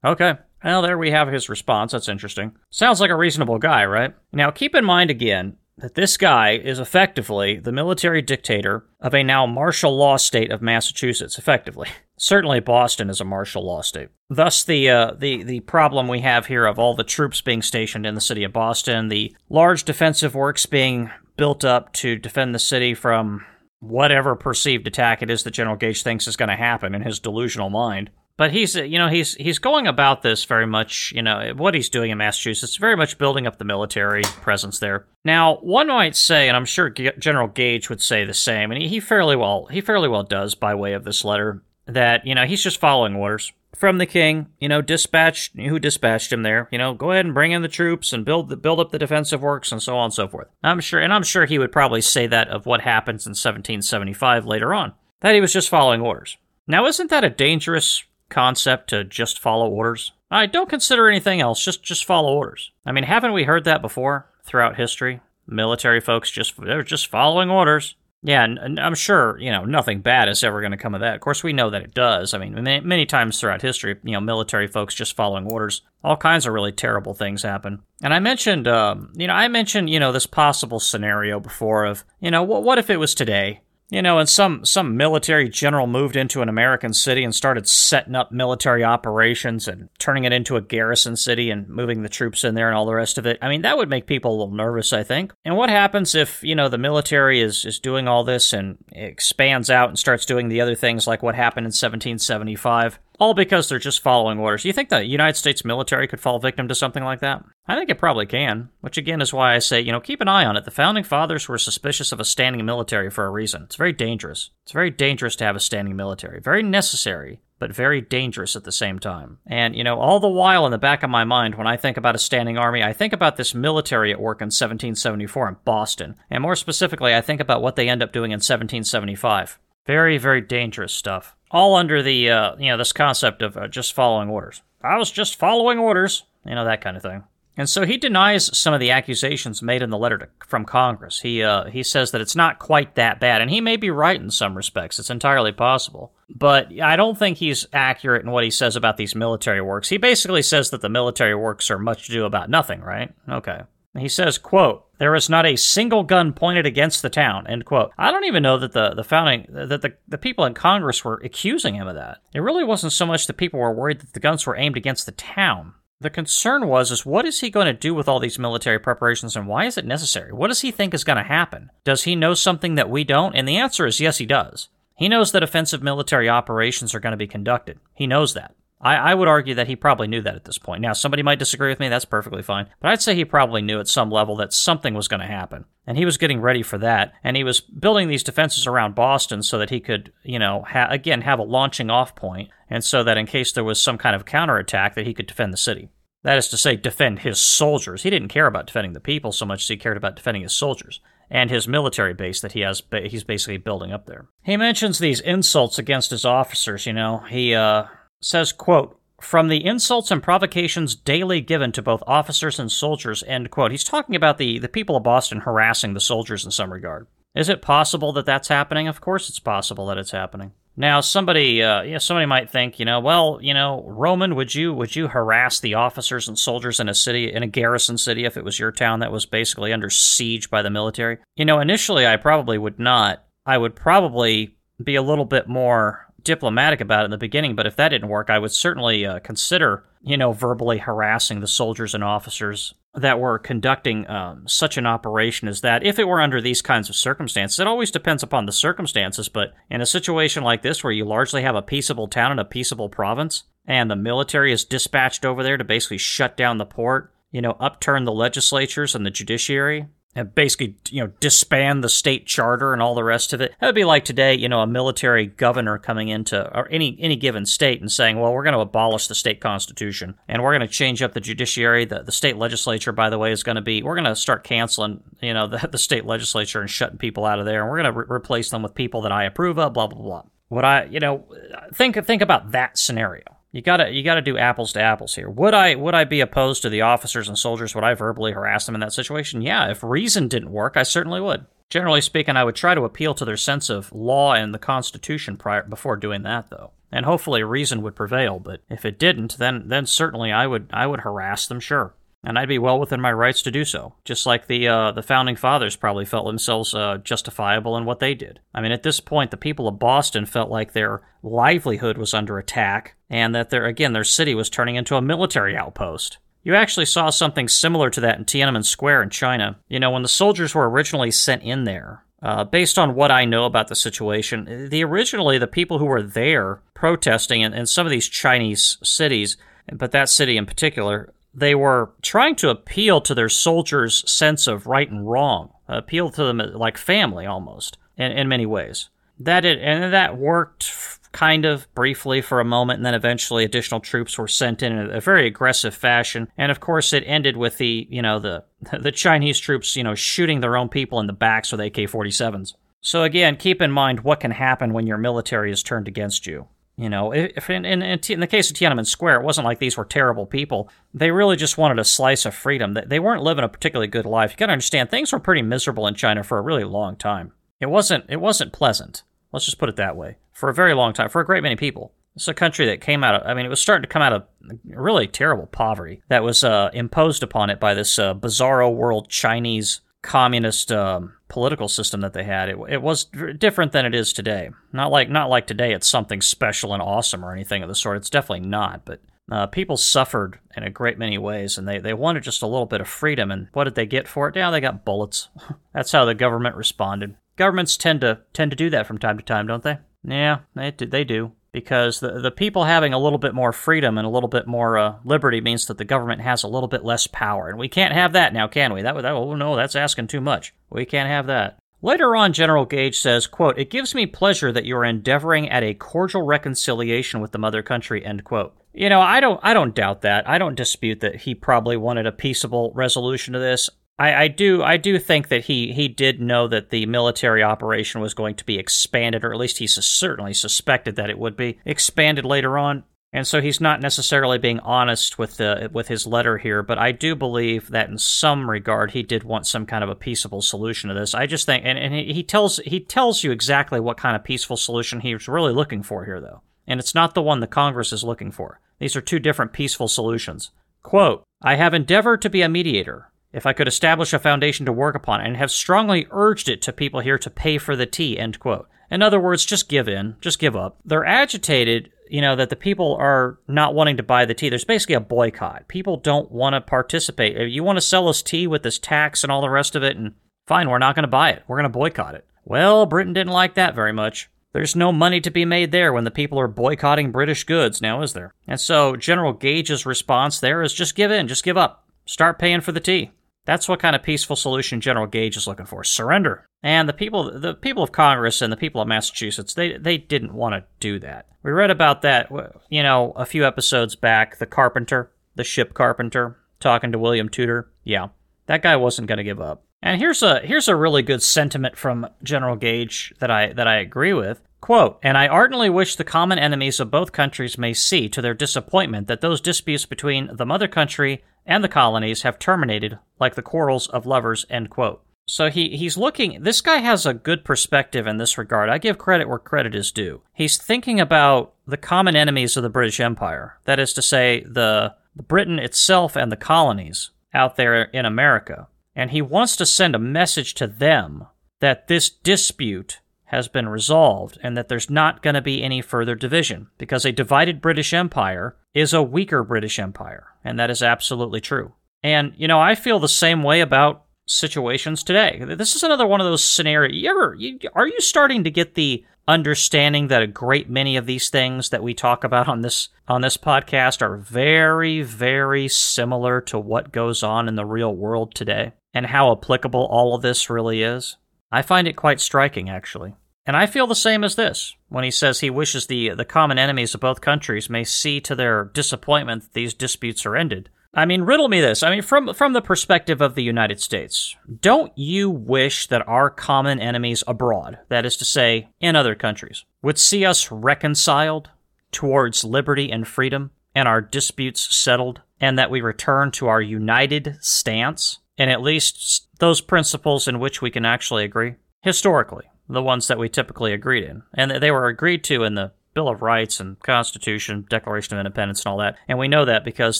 Okay. Well, there we have his response. That's interesting. Sounds like a reasonable guy, right? Now, keep in mind again that this guy is effectively the military dictator of a now martial law state of Massachusetts, effectively. [laughs] Certainly, Boston is a martial law state. Thus, the uh, the the problem we have here of all the troops being stationed in the city of Boston, the large defensive works being built up to defend the city from whatever perceived attack it is that General Gage thinks is going to happen in his delusional mind. But he's, you know, he's he's going about this very much, you know, what he's doing in Massachusetts, very much building up the military presence there. Now, one might say, and I'm sure General Gage would say the same, and he, he fairly well he fairly well does by way of this letter that you know he's just following orders from the king. You know, dispatched who dispatched him there. You know, go ahead and bring in the troops and build the, build up the defensive works and so on and so forth. I'm sure, and I'm sure he would probably say that of what happens in 1775 later on, that he was just following orders. Now, isn't that a dangerous concept to just follow orders? I don't consider anything else. Just just follow orders. I mean, haven't we heard that before throughout history? Military folks just they're just following orders. Yeah, and I'm sure you know nothing bad is ever going to come of that. Of course, we know that it does. I mean, many, many times throughout history, you know, military folks just following orders, all kinds of really terrible things happen. And I mentioned, um, you know, I mentioned, you know, this possible scenario before of, you know, what, what if it was today? You know, and some some military general moved into an American city and started setting up military operations and turning it into a garrison city and moving the troops in there and all the rest of it. I mean, that would make people a little nervous, I think. And what happens if, you know, the military is is doing all this and expands out and starts doing the other things like what happened in 1775? All because they're just following orders. Do You think the United States military could fall victim to something like that? I think it probably can, which again is why I say, you know, keep an eye on it. The founding fathers were suspicious of a standing military for a reason. It's very dangerous. It's very dangerous to have a standing military. Very necessary, but very dangerous at the same time. And, you know, all the while in the back of my mind, when I think about a standing army, I think about this military at work in 1774 in Boston. And more specifically, I think about what they end up doing in 1775. Very, very dangerous stuff all under the uh, you know this concept of uh, just following orders. I was just following orders, you know that kind of thing. And so he denies some of the accusations made in the letter to, from Congress. He uh, he says that it's not quite that bad, and he may be right in some respects. It's entirely possible, but I don't think he's accurate in what he says about these military works. He basically says that the military works are much ado about nothing, right? Okay. He says, quote, there is not a single gun pointed against the town, end quote. I don't even know that the, the founding, that the, the people in Congress were accusing him of that. It really wasn't so much that people were worried that the guns were aimed against the town. The concern was, is what is he going to do with all these military preparations and why is it necessary? What does he think is going to happen? Does he know something that we don't? And the answer is yes, he does. He knows that offensive military operations are going to be conducted. He knows that. I, I, would argue that he probably knew that at this point. Now, somebody might disagree with me. That's perfectly fine. But I'd say he probably knew at some level that something was going to happen. And he was getting ready for that. And he was building these defenses around Boston so that he could, you know, ha- again, have a launching off point, And so that in case there was some kind of counterattack, that he could defend the city. That is to say, defend his soldiers. He didn't care about defending the people so much as he cared about defending his soldiers and his military base that he has he's basically building up there. He mentions these insults against his officers, you know. He uh says, quote, from the insults and provocations daily given to both officers and soldiers, end quote. He's talking about the, the people of Boston harassing the soldiers in some regard. Is it possible that that's happening? Of course it's possible that it's happening. Now, somebody, uh, yeah, somebody might think, you know, well, you know, Roman, would you would you harass the officers and soldiers in a city, in a garrison city, if it was your town that was basically under siege by the military? You know, initially, I probably would not. I would probably be a little bit more diplomatic about it in the beginning, but if that didn't work, I would certainly uh, consider, you know, verbally harassing the soldiers and officers that were conducting um, such an operation as that. If it were under these kinds of circumstances, it always depends upon the circumstances, but in a situation like this where you largely have a peaceable town and a peaceable province, and the military is dispatched over there to basically shut down the port, you know, upturn the legislatures and the judiciary, and basically, you know, disband the state charter and all the rest of it. That would be like today, you know, a military governor coming into or any any given state and saying, "Well, we're going to abolish the state constitution and we're going to change up the judiciary. The the state legislature, by the way, is going to be we're going to start canceling, you know, [laughs] the, the state legislature and shutting people out of there, and we're going to re- replace them with people that I approve of." Blah blah blah. What I, you know, think think about that scenario. You gotta you gotta do apples to apples here. Would I would I be opposed to the officers and soldiers? Would I verbally harass them in that situation? Yeah, if reason didn't work, I certainly would. Generally speaking, I would try to appeal to their sense of law and the Constitution prior before doing that, though. And hopefully reason would prevail, but if it didn't, then then certainly I would I would harass them, sure. And I'd be well within my rights to do so, just like the uh, the founding fathers probably felt themselves uh, justifiable in what they did. I mean, at this point, the people of Boston felt like their livelihood was under attack, and that their again their city was turning into a military outpost. You actually saw something similar to that in Tiananmen Square in China. You know, when the soldiers were originally sent in there, uh, based on what I know about the situation, the originally the people who were there protesting in, in some of these Chinese cities, but that city in particular, they were trying to appeal to their soldiers' sense of right and wrong, appeal to them uh, like family almost in, in many ways. That it, and that worked kind of briefly for a moment, and then eventually additional troops were sent in in a very aggressive fashion. And of course, it ended with the you know the [laughs] the Chinese troops you know shooting their own people in the backs with AK-47s. So again, keep in mind what can happen when your military is turned against you. You know, if in, in, in, the case of Tiananmen Square, it wasn't like these were terrible people. They really just wanted a slice of freedom. They weren't living a particularly good life. You got to understand, things were pretty miserable in China for a really long time. It wasn't. It wasn't pleasant. Let's just put it that way. For a very long time, for a great many people. It's a country that came out of, I mean, it was starting to come out of really terrible poverty that was uh, imposed upon it by this uh, bizarro world Chinese communist um, political system that they had. It, it was different than it is today. Not like not like today. It's something special and awesome or anything of the sort. It's definitely not. But uh, people suffered in a great many ways, and they, they wanted just a little bit of freedom. And what did they get for it? Yeah, they got bullets. [laughs] That's how the government responded. Governments tend to tend to do that from time to time, don't they? Yeah, they do. They do because the the people having a little bit more freedom and a little bit more uh, liberty means that the government has a little bit less power, and we can't have that now, can we? That that oh no, that's asking too much. We can't have that. Later on, General Gage says, quote, It gives me pleasure that you are endeavoring at a cordial reconciliation with the mother country, end quote. You know, I don't I don't doubt that. I don't dispute that he probably wanted a peaceable resolution to this. I, I, do I do think that he he did know that the military operation was going to be expanded, or at least he certainly suspected that it would be expanded later on. And so he's not necessarily being honest with the with his letter here, but I do believe that in some regard he did want some kind of a peaceable solution to this. I just think, and, and he tells he tells you exactly what kind of peaceful solution he was really looking for here, though, and it's not the one the Congress is looking for. These are two different peaceful solutions. Quote: I have endeavored to be a mediator, if I could establish a foundation to work upon and have strongly urged it to people here to pay for the tea, end quote. In other words, just give in, just give up. They're agitated, you know, that the people are not wanting to buy the tea. There's basically a boycott. People don't want to participate. If you want to sell us tea with this tax and all the rest of it, and fine, we're not going to buy it. We're going to boycott it. Well, Britain didn't like that very much. There's no money to be made there when the people are boycotting British goods, now is there? And so General Gage's response there is just give in, just give up. Start paying for the tea. That's what kind of peaceful solution General Gage is looking for. Surrender. And the people the people of Congress and the people of Massachusetts, they they didn't want to do that. We read about that, you know, a few episodes back, the carpenter, the ship carpenter talking to William Tudor. Yeah. That guy wasn't going to give up. And here's a here's a really good sentiment from General Gage that I that I agree with. Quote, and I ardently wish the common enemies of both countries may see to their disappointment that those disputes between the mother country and the colonies have terminated like the quarrels of lovers, end quote. So he, he's looking, this guy has a good perspective in this regard. I give credit where credit is due. He's thinking about the common enemies of the British Empire. That is to say, the, the Britain itself and the colonies out there in America. And he wants to send a message to them that this dispute has been resolved and that there's not going to be any further division because a divided British Empire is a weaker British Empire. And that is absolutely true. And, you know, I feel the same way about situations today. This is another one of those scenarios. You ever, you, are you starting to get the understanding that a great many of these things that we talk about on this on this podcast are very very similar to what goes on in the real world today and how applicable all of this really is i find it quite striking actually and I feel the same as this when he says he wishes the the common enemies of both countries may see to their disappointment that these disputes are ended. I mean, riddle me this. I mean, from from the perspective of the United States, don't you wish that our common enemies abroad, that is to say, in other countries, would see us reconciled towards liberty and freedom and our disputes settled and that we return to our united stance and at least those principles in which we can actually agree? historically, the ones that we typically agreed in. And they were agreed to in the Bill of Rights and Constitution, Declaration of Independence, and all that. And we know that because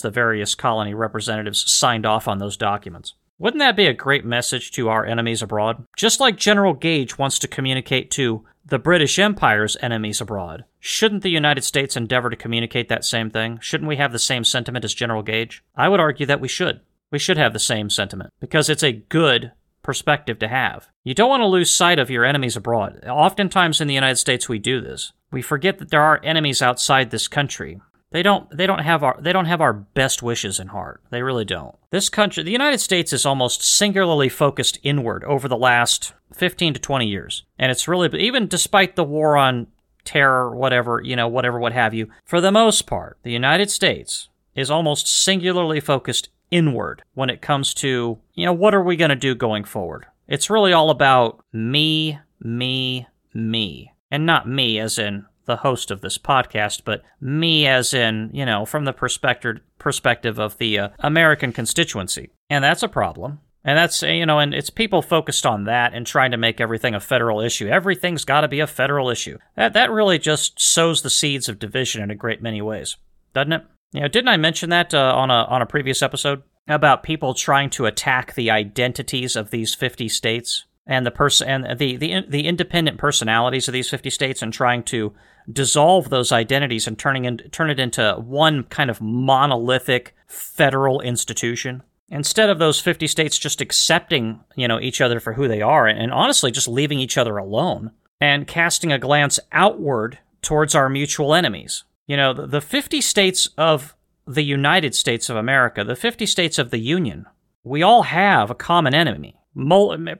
the various colony representatives signed off on those documents. Wouldn't that be a great message to our enemies abroad? Just like General Gage wants to communicate to the British Empire's enemies abroad, shouldn't the United States endeavor to communicate that same thing? Shouldn't we have the same sentiment as General Gage? I would argue that we should. We should have the same sentiment because it's a good perspective to have. You don't want to lose sight of your enemies abroad. Oftentimes in the United States we do this. We forget that there are enemies outside this country. They don't they don't have our they don't have our best wishes in heart. They really don't. This country, the United States is almost singularly focused inward over the last 15 to 20 years. And it's really even despite the war on terror, whatever, you know, whatever what have you, for the most part, the United States is almost singularly focused inward when it comes to, you know, what are we going to do going forward? It's really all about me, me, me. And not me as in the host of this podcast, but me as in, you know, from the perspective perspective of the uh, American constituency. And that's a problem. And that's, you know, and it's people focused on that and trying to make everything a federal issue. Everything's got to be a federal issue. That, that really just sows the seeds of division in a great many ways, doesn't it? Know, didn't I mention that uh, on a on a previous episode about people trying to attack the identities of these 50 states and the person and the, the the independent personalities of these 50 states and trying to dissolve those identities and turning in, turn it into one kind of monolithic federal institution? Instead of those 50 states just accepting you know each other for who they are and, and honestly just leaving each other alone and casting a glance outward towards our mutual enemies you know the, the 50 states of the United States of America the 50 states of the union we all have a common enemy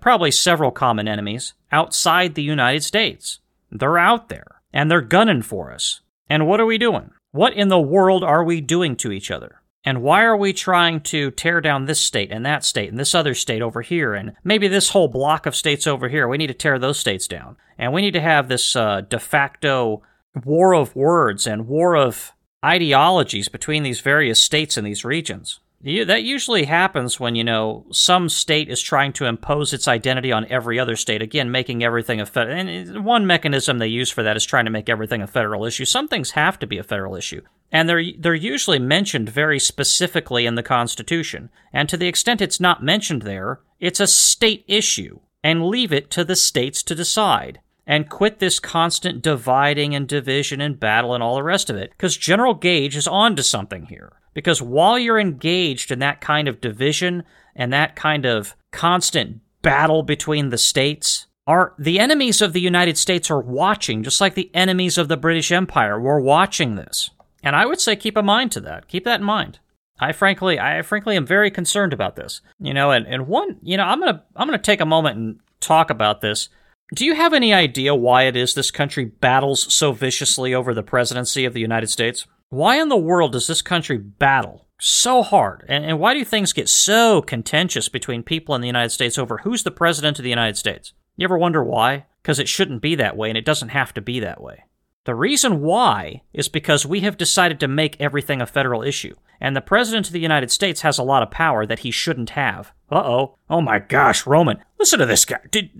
probably several common enemies outside the United States they're out there and they're gunning for us. And what are we doing? What in the world are we doing to each other? And why are we trying to tear down this state and that state and this other state over here and maybe this whole block of states over here? We need to tear those states down. And we need to have this uh, de facto war of words and war of ideologies between these various states and these regions. That usually happens when, you know, some state is trying to impose its identity on every other state. Again, making everything a federal. And one mechanism they use for that is trying to make everything a federal issue. Some things have to be a federal issue. And they're, they're usually mentioned very specifically in the Constitution. And to the extent it's not mentioned there, it's a state issue. And leave it to the states to decide and quit this constant dividing and division and battle and all the rest of it. Because General Gage is on to something here. Because while you're engaged in that kind of division and that kind of constant battle between the states, are the enemies of the United States are watching, just like the enemies of the British Empire were watching this. And I would say keep a mind to that. Keep that in mind. I frankly, I frankly am very concerned about this. You know, and, and one, you know, I'm gonna I'm gonna take a moment and talk about this. Do you have any idea why it is this country battles so viciously over the presidency of the United States? Why in the world does this country battle so hard? And, and, why do things get so contentious between people in the United States over who's the president of the United States? You ever wonder why? Because it shouldn't be that way, and it doesn't have to be that way. The reason why is because we have decided to make everything a federal issue, and the President of the United States has a lot of power that he shouldn't have. Uh oh. Oh my gosh, Roman, listen to this guy. Did,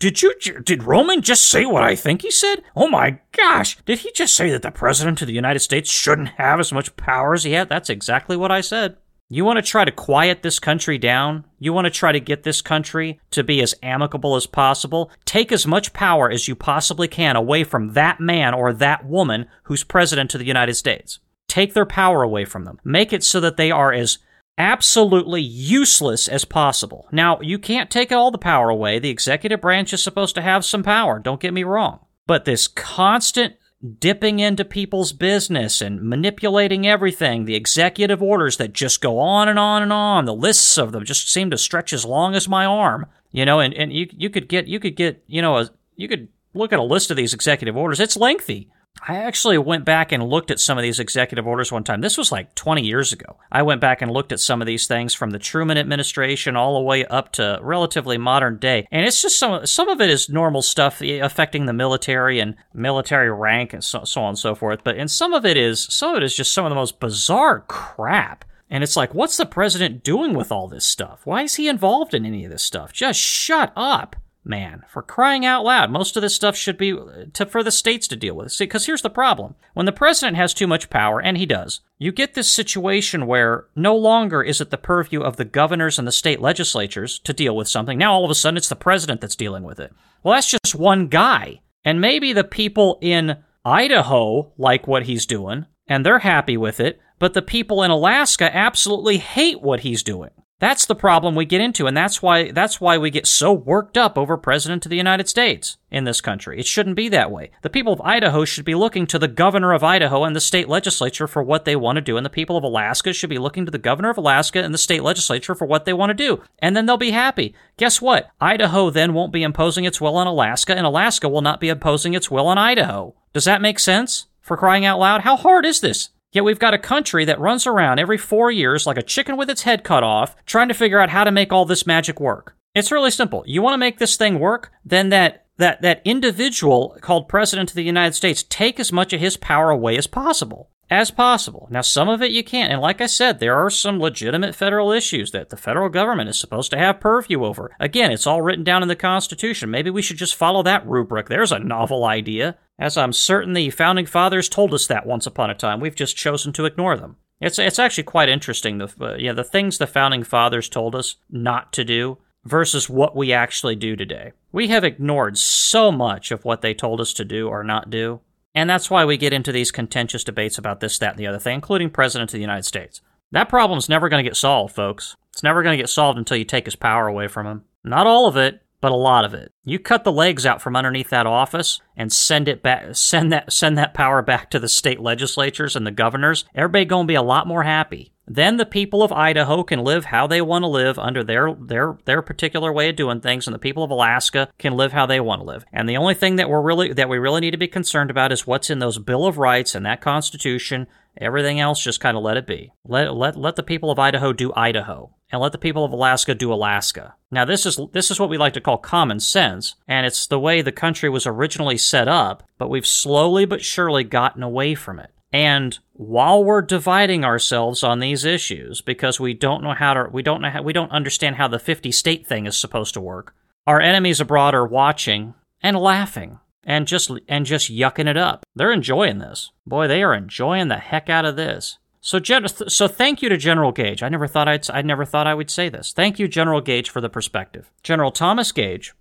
did you, did Roman just say what I think he said? Oh my gosh, did he just say that the President of the United States shouldn't have as much power as he had? That's exactly what I said. You want to try to quiet this country down? You want to try to get this country to be as amicable as possible? Take as much power as you possibly can away from that man or that woman who's president of the United States. Take their power away from them. Make it so that they are as absolutely useless as possible. Now, you can't take all the power away. The executive branch is supposed to have some power, don't get me wrong. But this constant dipping into people's business and manipulating everything, the executive orders that just go on and on and on, the lists of them just seem to stretch as long as my arm, you know, and, and you, you could get, you could get, you know, a, you could look at a list of these executive orders. It's lengthy. I actually went back and looked at some of these executive orders one time. This was like 20 years ago. I went back and looked at some of these things from the Truman administration all the way up to relatively modern day. And it's just some some of it is normal stuff eh, affecting the military and military rank and so, so on and so forth. But and some of it is some of it is just some of the most bizarre crap. And it's like, what's the president doing with all this stuff? Why is he involved in any of this stuff? Just shut up. Man, for crying out loud, most of this stuff should be uh, to, for the states to deal with. See, because here's the problem. When the president has too much power, and he does, you get this situation where no longer is it the purview of the governors and the state legislatures to deal with something. Now all of a sudden it's the president that's dealing with it. Well, that's just one guy. And maybe the people in Idaho like what he's doing, and they're happy with it, but the people in Alaska absolutely hate what he's doing. That's the problem we get into, and that's why that's why we get so worked up over President of the United States in this country. It shouldn't be that way. The people of Idaho should be looking to the governor of Idaho and the state legislature for what they want to do, and the people of Alaska should be looking to the governor of Alaska and the state legislature for what they want to do. And then they'll be happy. Guess what? Idaho then won't be imposing its will on Alaska, and Alaska will not be imposing its will on Idaho. Does that make sense? For crying out loud, how hard is this? Yet we've got a country that runs around every four years like a chicken with its head cut off, trying to figure out how to make all this magic work. It's really simple. You want to make this thing work? Then that that that individual called President of the United States take as much of his power away as possible as possible. Now, some of it you can't. And like I said, there are some legitimate federal issues that the federal government is supposed to have purview over. Again, it's all written down in the Constitution. Maybe we should just follow that rubric. There's a novel idea. As I'm certain the founding fathers told us that once upon a time. We've just chosen to ignore them. It's, it's actually quite interesting. The, uh, yeah, the things the founding fathers told us not to do versus what we actually do today. We have ignored so much of what they told us to do or not do. And that's why we get into these contentious debates about this, that, and the other thing, including President of the United States. That problem's never going to get solved, folks. It's never going to get solved until you take his power away from him. Not all of it, but a lot of it. You cut the legs out from underneath that office and send it back send that send that power back to the state legislatures and the governors, everybody going to be a lot more happy. Then the people of Idaho can live how they want to live under their their their particular way of doing things and the people of Alaska can live how they want to live. And the only thing that we're really that we really need to be concerned about is what's in those Bill of Rights and that constitution Everything else, just kind of let it be. Let, let, let the people of Idaho do Idaho, and let the people of Alaska do Alaska. Now, this is, this is what we like to call common sense, and it's the way the country was originally set up, but we've slowly but surely gotten away from it. And while we're dividing ourselves on these issues because we don't know how to, we don't know how, we don't understand how the 50 state thing is supposed to work, our enemies abroad are watching and laughing and just and just yucking it up. They're enjoying this. Boy, they are enjoying the heck out of this. So, so thank you to General Gage. I never thought I'd I never thought I would say this. Thank you, General Gage, for the perspective. General Thomas Gage,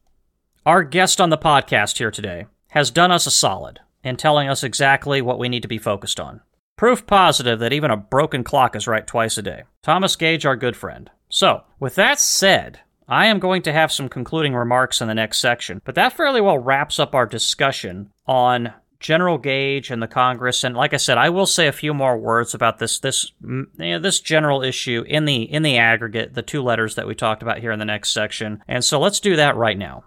our guest on the podcast here today, has done us a solid in telling us exactly what we need to be focused on. Proof positive that even a broken clock is right twice a day. Thomas Gage, our good friend. So, with that said, I am going to have some concluding remarks in the next section, but that fairly well wraps up our discussion on General Gage and the Congress. And like I said, I will say a few more words about this this you know, this general issue in the in the aggregate, the two letters that we talked about here in the next section. And so let's do that right now.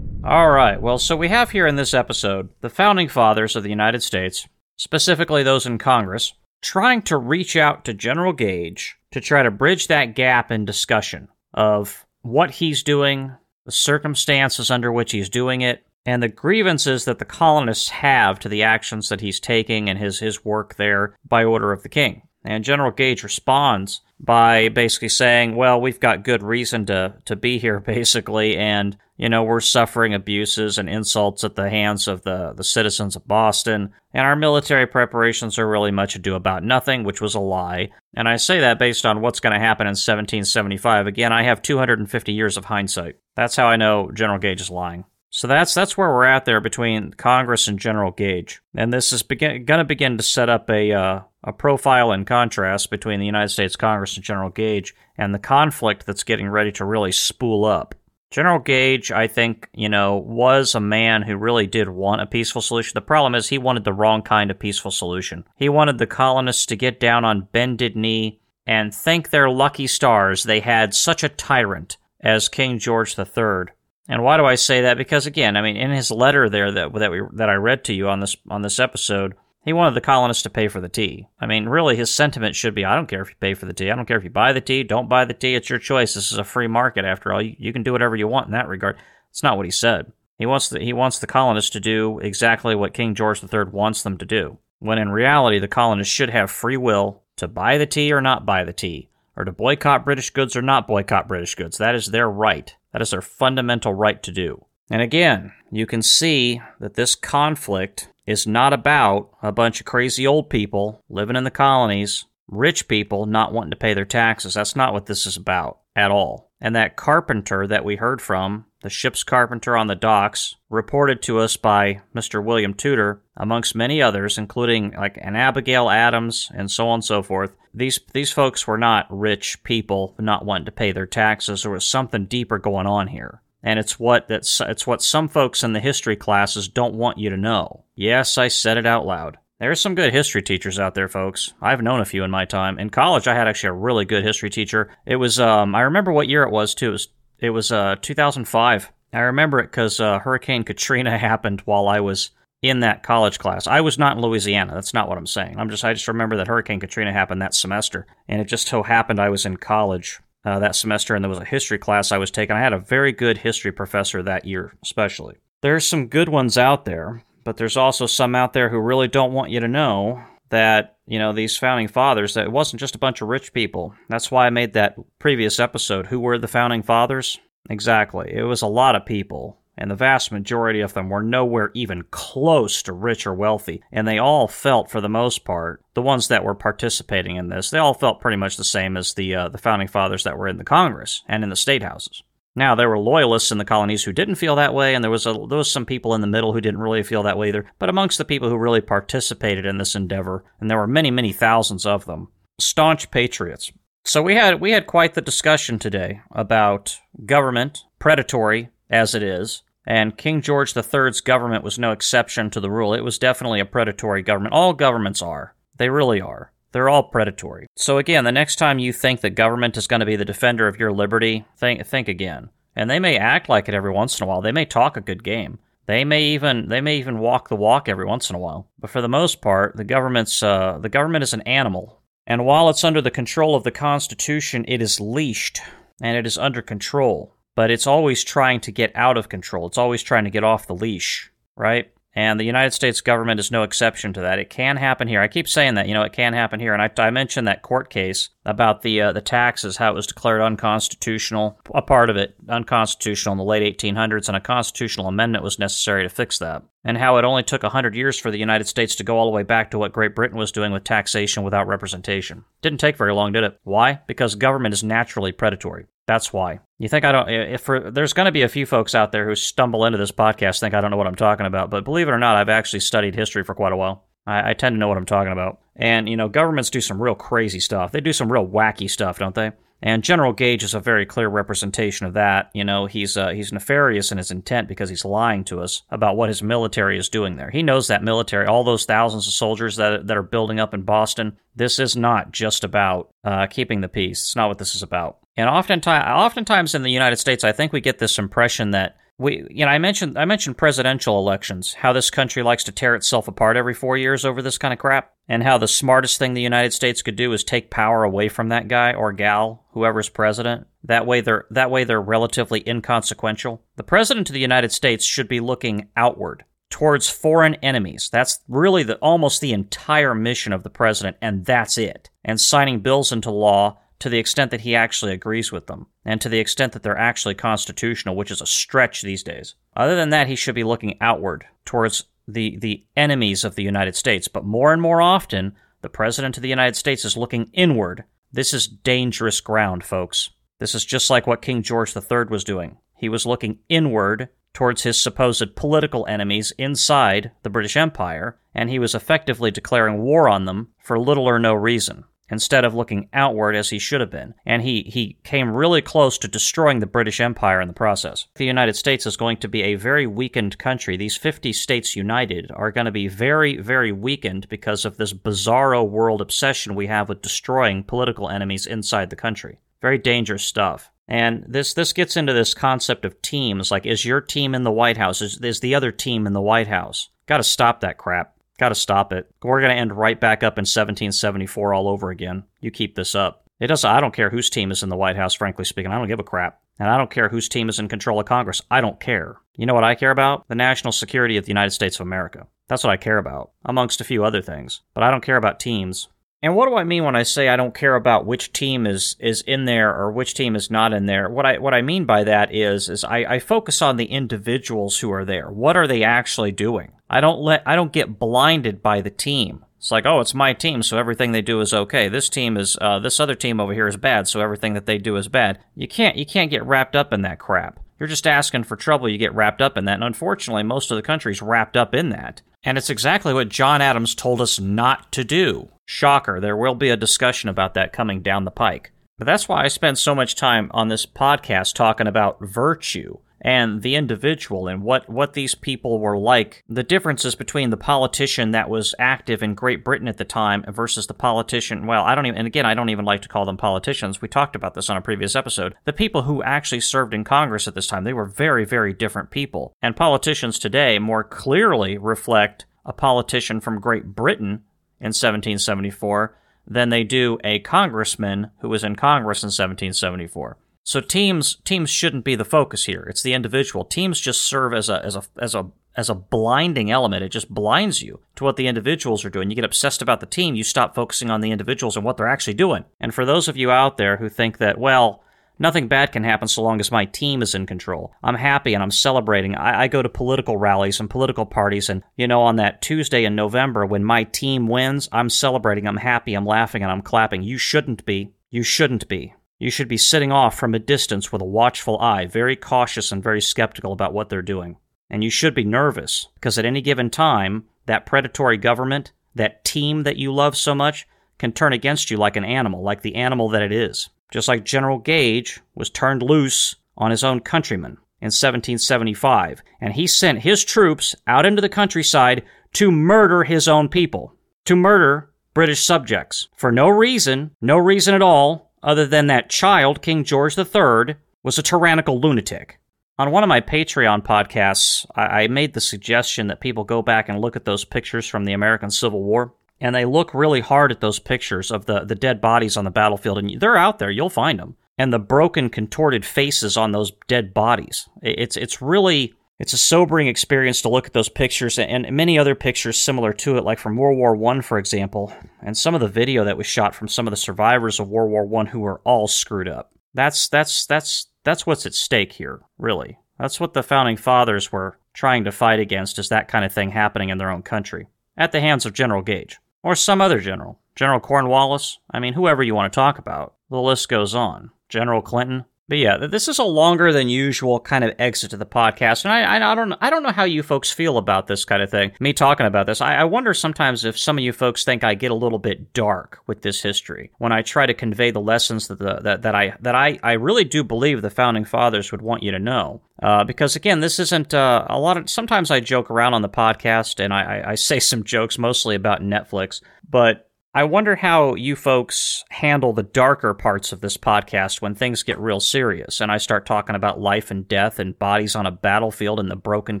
All right. Well, so we have here in this episode the founding fathers of the United States, specifically those in Congress, trying to reach out to General Gage to try to bridge that gap in discussion of what he's doing, the circumstances under which he's doing it, and the grievances that the colonists have to the actions that he's taking and his, his work there by order of the king. And General Gage responds by basically saying, well, we've got good reason to, to be here, [laughs] basically, and you know, we're suffering abuses and insults at the hands of the, the citizens of Boston, and our military preparations are really much ado about nothing, which was a lie. And I say that based on what's going to happen in 1775. Again, I have 250 years of hindsight. That's how I know General Gage is lying. So that's that's where we're at there between Congress and General Gage, and this is begin, going to begin to set up a uh, a profile and contrast between the United States Congress and General Gage, and the conflict that's getting ready to really spool up. General Gage, I think, you know, was a man who really did want a peaceful solution. The problem is he wanted the wrong kind of peaceful solution. He wanted the colonists to get down on bended knee and thank their lucky stars they had such a tyrant as King George III. And why do I say that? Because again, I mean, in his letter there that that we that I read to you on this on this episode, he wanted the colonists to pay for the tea. I mean, really, his sentiment should be I don't care if you pay for the tea. I don't care if you buy the tea, don't buy the tea. It's your choice. This is a free market, after all. You, you can do whatever you want in that regard. It's not what he said. He wants, the, he wants the colonists to do exactly what King George III wants them to do, when in reality, the colonists should have free will to buy the tea or not buy the tea, or to boycott British goods or not boycott British goods. That is their right. That is their fundamental right to do. And again, you can see that this conflict is not about a bunch of crazy old people living in the colonies, rich people not wanting to pay their taxes. That's not what this is about at all. And that carpenter that we heard from, the ship's carpenter on the docks, reported to us by Mr. William Tudor, amongst many others, including like an Abigail Adams and so on and so forth. These these folks were not rich people not wanting to pay their taxes. There was something deeper going on here. And it's what that's it's what some folks in the history classes don't want you to know. Yes, I said it out loud. There's some good history teachers out there, folks. I've known a few in my time. In college, I had actually a really good history teacher. It was, um, I remember what year it was too. It was, it was uh, 2005. I remember it because uh, Hurricane Katrina [laughs] happened while I was in that college class. I was not in Louisiana. That's not what I'm saying. I'm just, I just remember that Hurricane Katrina happened that semester, and it just so happened I was in college uh, that semester, and there was a history class I was taking. I had a very good history professor that year, especially. There's some good ones out there, but there's also some out there who really don't want you to know that, you know, these founding fathers, that it wasn't just a bunch of rich people. That's why I made that previous episode. Who were the founding fathers? Exactly. It was a lot of people, and the vast majority of them were nowhere even close to rich or wealthy. And they all felt, for the most part, the ones that were participating in this, they all felt pretty much the same as the uh, the founding fathers that were in the Congress and in the state houses. Now there were loyalists in the colonies who didn't feel that way, and there was a, there was some people in the middle who didn't really feel that way either. But amongst the people who really participated in this endeavor, and there were many many thousands of them, staunch patriots. So we had we had quite the discussion today about government, predatory as it is, and King George III's government was no exception to the rule. It was definitely a predatory government. All governments are. They really are. They're all predatory. So again, the next time you think that government is going to be the defender of your liberty, think think again. And they may act like it every once in a while. They may talk a good game. They may even they may even walk the walk every once in a while. But for the most part, the government's uh, the government is an animal. And while it's under the control of the Constitution, it is leashed and it is under control. But it's always trying to get out of control. It's always trying to get off the leash, right? And the United States government is no exception to that. It can happen here. I keep saying that, you know, it can happen here. And I, I mentioned that court case about the uh, the taxes, how it was declared unconstitutional, a part of it unconstitutional in the late 1800s, and a constitutional amendment was necessary to fix that. And how it only took 100 years for the United States to go all the way back to what Great Britain was doing with taxation without representation. Didn't take very long, did it? Why? Because government is naturally predatory. That's why. You think I don't? If for, there's going to be a few folks out there who stumble into this podcast think I don't know what I'm talking about, but believe it or not, I've actually studied history for quite a while. I, I tend to know what I'm talking about. And you know, governments do some real crazy stuff. They do some real wacky stuff, don't they? And General Gage is a very clear representation of that. You know, he's uh, he's nefarious in his intent because he's lying to us about what his military is doing there. He knows that military, all those thousands of soldiers that that are building up in Boston. This is not just about uh, keeping the peace. It's not what this is about. And oftentimes, oftentimes in the United States, I think we get this impression that we, you know, I mentioned I mentioned presidential elections, how this country likes to tear itself apart every four years over this kind of crap, and how the smartest thing the United States could do is take power away from that guy or gal, whoever's president. That way, they're that way they're relatively inconsequential. The president of the United States should be looking outward towards foreign enemies. That's really the almost the entire mission of the president, and that's it. And signing bills into law to the extent that he actually agrees with them, and to the extent that they're actually constitutional, which is a stretch these days. Other than that, he should be looking outward towards the, the enemies of the United States. But more and more often, the President of the United States is looking inward. This is dangerous ground, folks. This is just like what King George III was doing. He was looking inward towards his supposed political enemies inside the British Empire, and he was effectively declaring war on them for little or no reason instead of looking outward as he should have been. And he, he came really close to destroying the British Empire in the process. The United States is going to be a very weakened country. These 50 states united are going to be very, very weakened because of this bizarro world obsession we have with destroying political enemies inside the country. Very dangerous stuff. And this this gets into this concept of teams. Like, is your team in the White House? Is, is the other team in the White House? Got to stop that crap. Got to stop it. We're to end right back up in 1774 all over again. You keep this up. It doesn't. I don't care whose team is in the White House. Frankly speaking, I don't give a crap. And I don't care whose team is in control of Congress. I don't care. You know what I care about? The national security of the United States of America. That's what I care about, amongst a few other things. But I don't care about teams. And what do I mean when I say I don't care about which team is is in there or which team is not in there? What I what I mean by that is is I, I focus on the individuals who are there. What are they actually doing? I don't let I don't get blinded by the team. It's like, oh, it's my team, so everything they do is okay. This team is uh, this other team over here is bad, so everything that they do is bad. You can't you can't get wrapped up in that crap. You're just asking for trouble. You get wrapped up in that, and unfortunately, most of the country's wrapped up in that. And it's exactly what John Adams told us not to do. Shocker, there will be a discussion about that coming down the pike. But that's why I spend so much time on this podcast talking about virtue and the individual and what, what these people were like. The differences between the politician that was active in Great Britain at the time versus the politician, well, I don't even, and again, I don't even like to call them politicians. We talked about this on a previous episode. The people who actually served in Congress at this time, they were very, very different people. And politicians today more clearly reflect a politician from Great Britain in 1774 than they do a congressman who was in Congress in 1774. So teams teams shouldn't be the focus here. It's the individual. Teams just serve as a as a as a as a blinding element. It just blinds you to what the individuals are doing. You get obsessed about the team, you stop focusing on the individuals and what they're actually doing. And for those of you out there who think that, well, Nothing bad can happen so long as my team is in control. I'm happy and I'm celebrating. I, I, go to political rallies and political parties, and you know, on that Tuesday in November when my team wins, I'm celebrating, I'm happy, I'm laughing, and I'm clapping. You shouldn't be. You shouldn't be. You should be sitting off from a distance with a watchful eye, very cautious and very skeptical about what they're doing. And you should be nervous, because at any given time, that predatory government, that team that you love so much, can turn against you like an animal, like the animal that it is just like General Gage was turned loose on his own countrymen in 1775, and he sent his troops out into the countryside to murder his own people, to murder British subjects, for no reason, no reason at all, other than that child, King George III, was a tyrannical lunatic. On one of my Patreon podcasts, I made the suggestion that people go back and look at those pictures from the American Civil War and they look really hard at those pictures of the, the dead bodies on the battlefield, and they're out there. You'll find them, and the broken, contorted faces on those dead bodies. It's it's really it's a sobering experience to look at those pictures and many other pictures similar to it, like from World War One, for example, and some of the video that was shot from some of the survivors of World War One who were all screwed up. That's that's that's that's what's at stake here, really. That's what the founding fathers were trying to fight against is that kind of thing happening in their own country at the hands of General Gage or some other general. General Cornwallis, I mean, whoever you want to talk about. The list goes on. General Clinton. But yeah, this is a longer than usual kind of exit to the podcast, and I, I, I don't I don't know how you folks feel about this kind of thing. Me talking about this, I, I wonder sometimes if some of you folks think I get a little bit dark with this history when I try to convey the lessons that the, that, that I that I, I really do believe the founding fathers would want you to know. Uh, because again, this isn't uh, a lot of. Sometimes I joke around on the podcast and I, I say [laughs] some jokes mostly about Netflix, but I wonder how you folks handle the darker parts of this podcast when things get real serious and I start talking about life and death and bodies on a battlefield and the broken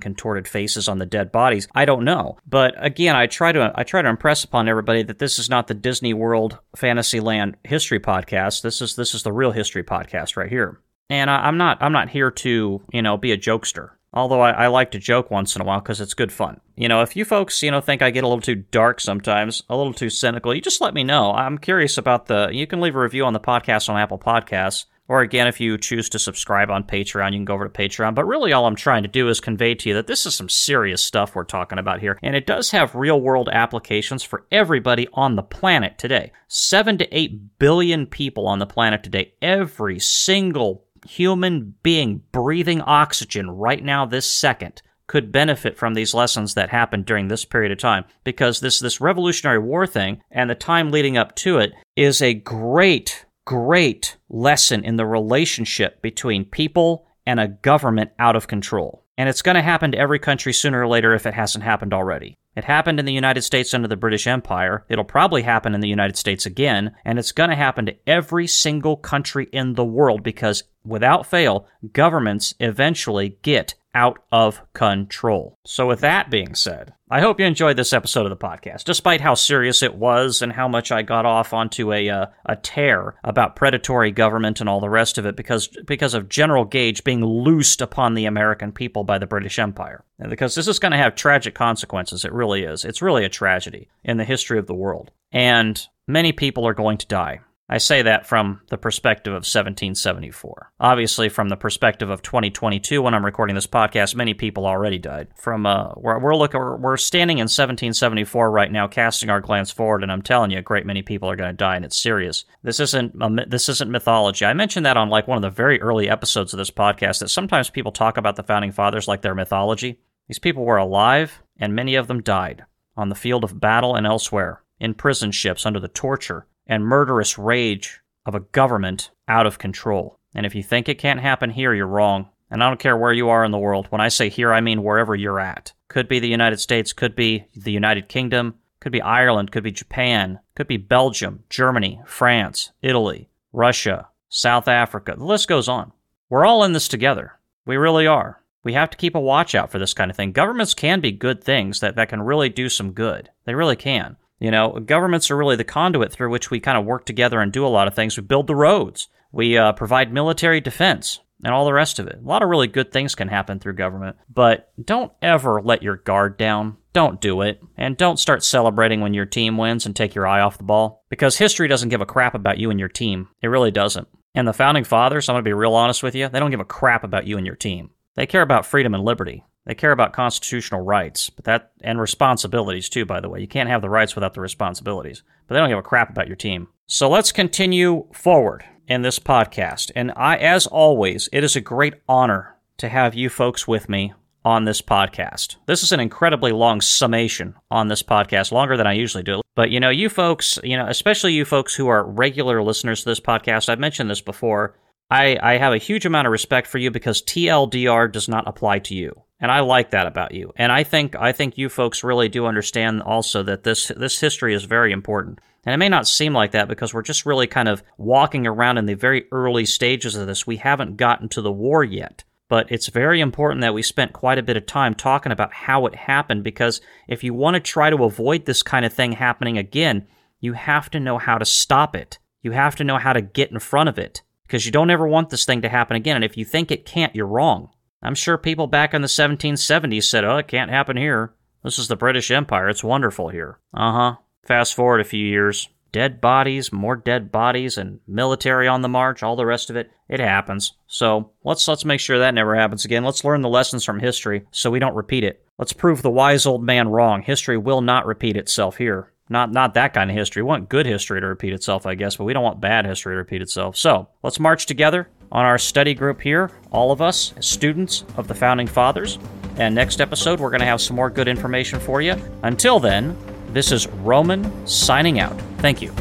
contorted faces on the dead bodies. I don't know. But again, I try to I try to impress upon everybody that this is not the Disney World Fantasyland history podcast. This is this is the real history podcast right here. And I, I'm not I'm not here to, you know, be a jokester. Although I, I like to joke once in a while because it's good fun. You know, if you folks, you know, think I get a little too dark sometimes, a little too cynical, you just let me know. I'm curious about the. You can leave a review on the podcast on Apple Podcasts. Or again, if you choose to subscribe on Patreon, you can go over to Patreon. But really, all I'm trying to do is convey to you that this is some serious stuff we're talking about here. And it does have real world applications for everybody on the planet today. Seven to eight billion people on the planet today. Every single human being breathing oxygen right now, this second, could benefit from these lessons that happened during this period of time. Because this this revolutionary war thing and the time leading up to it is a great great lesson in the relationship between people and a government out of control. And it's going to happen to every country sooner or later if it hasn't happened already it happened in the United States under the British Empire. It'll probably happen in the United States again. And it's going to happen to every single country in the world because, without fail, governments eventually get out of control. So, with that being said, I hope you enjoyed this episode of the podcast, despite how serious it was and how much I got off onto a uh, a tear about predatory government and all the rest of it because because of General Gage being loosed upon the American people by the British Empire. Because this is going to have tragic consequences, it really is. It's really a tragedy in the history of the world. And Many people are going to die. I say that from the perspective of 1774. Obviously, from the perspective of 2022, when I'm recording this podcast, many people already died. From uh, we're we're looking we're standing in 1774 right now, casting our glance forward, and I'm telling you, a great many people are going to die, and it's serious. This isn't this isn't mythology. I mentioned that on like one of the very early episodes of this podcast. That sometimes people talk about the founding fathers like they're mythology. These people were alive, and many of them died on the field of battle and elsewhere, in prison ships under the torture and murderous rage of a government out of control. And if you think it can't happen here, you're wrong. And I don't care where you are in the world. When I say here, I mean wherever you're at. Could be the United States, could be the United Kingdom, could be Ireland, could be Japan, could be Belgium, Germany, France, Italy, Russia, South Africa. The list goes on. We're all in this together. We really are. We have to keep a watch out for this kind of thing. Governments can be good things that, that can really do some good. They really can. You know, governments are really the conduit through which we kind of work together and do a lot of things. We build the roads, we uh, provide military defense, and all the rest of it. A lot of really good things can happen through government, but don't ever let your guard down. Don't do it. And don't start celebrating when your team wins and take your eye off the ball. Because history doesn't give a crap about you and your team. It really doesn't. And the founding fathers, I'm going to be real honest with you, they don't give a crap about you and your team. They care about freedom and liberty. They care about constitutional rights, but that and responsibilities too, by the way. You can't have the rights without the responsibilities. But they don't give a crap about your team. So let's continue forward in this podcast. And I as always, it is a great honor to have you folks with me on this podcast. This is an incredibly long summation on this podcast, longer than I usually do. But you know, you folks, you know, especially you folks who are regular listeners to this podcast, I've mentioned this before. I, I have a huge amount of respect for you because TLDR does not apply to you. And I like that about you. And I think I think you folks really do understand also that this this history is very important. And it may not seem like that because we're just really kind of walking around in the very early stages of this. We haven't gotten to the war yet. But it's very important that we spent quite a bit of time talking about how it happened because if you want to try to avoid this kind of thing happening again, you have to know how to stop it. You have to know how to get in front of it because you don't ever want this thing to happen again. And if you think it can't, you're wrong. I'm sure people back in the 1770s said, oh, it can't happen here. This is the British Empire. It's wonderful here. Uh huh. Fast forward a few years. Dead bodies, more dead bodies, and military on the march, all the rest of it. It happens. So let's let's make sure that never happens again. Let's learn the lessons from history so we don't repeat it. Let's prove the wise old man wrong. History will not repeat itself here. Not not that kind of history. We want good history to repeat itself, I guess, but we don't want bad history to repeat itself. So let's march together on our study group here, all of us students of the Founding Fathers. And next episode, we're going to have some more good information for you. Until then, this is Roman signing out. Thank you.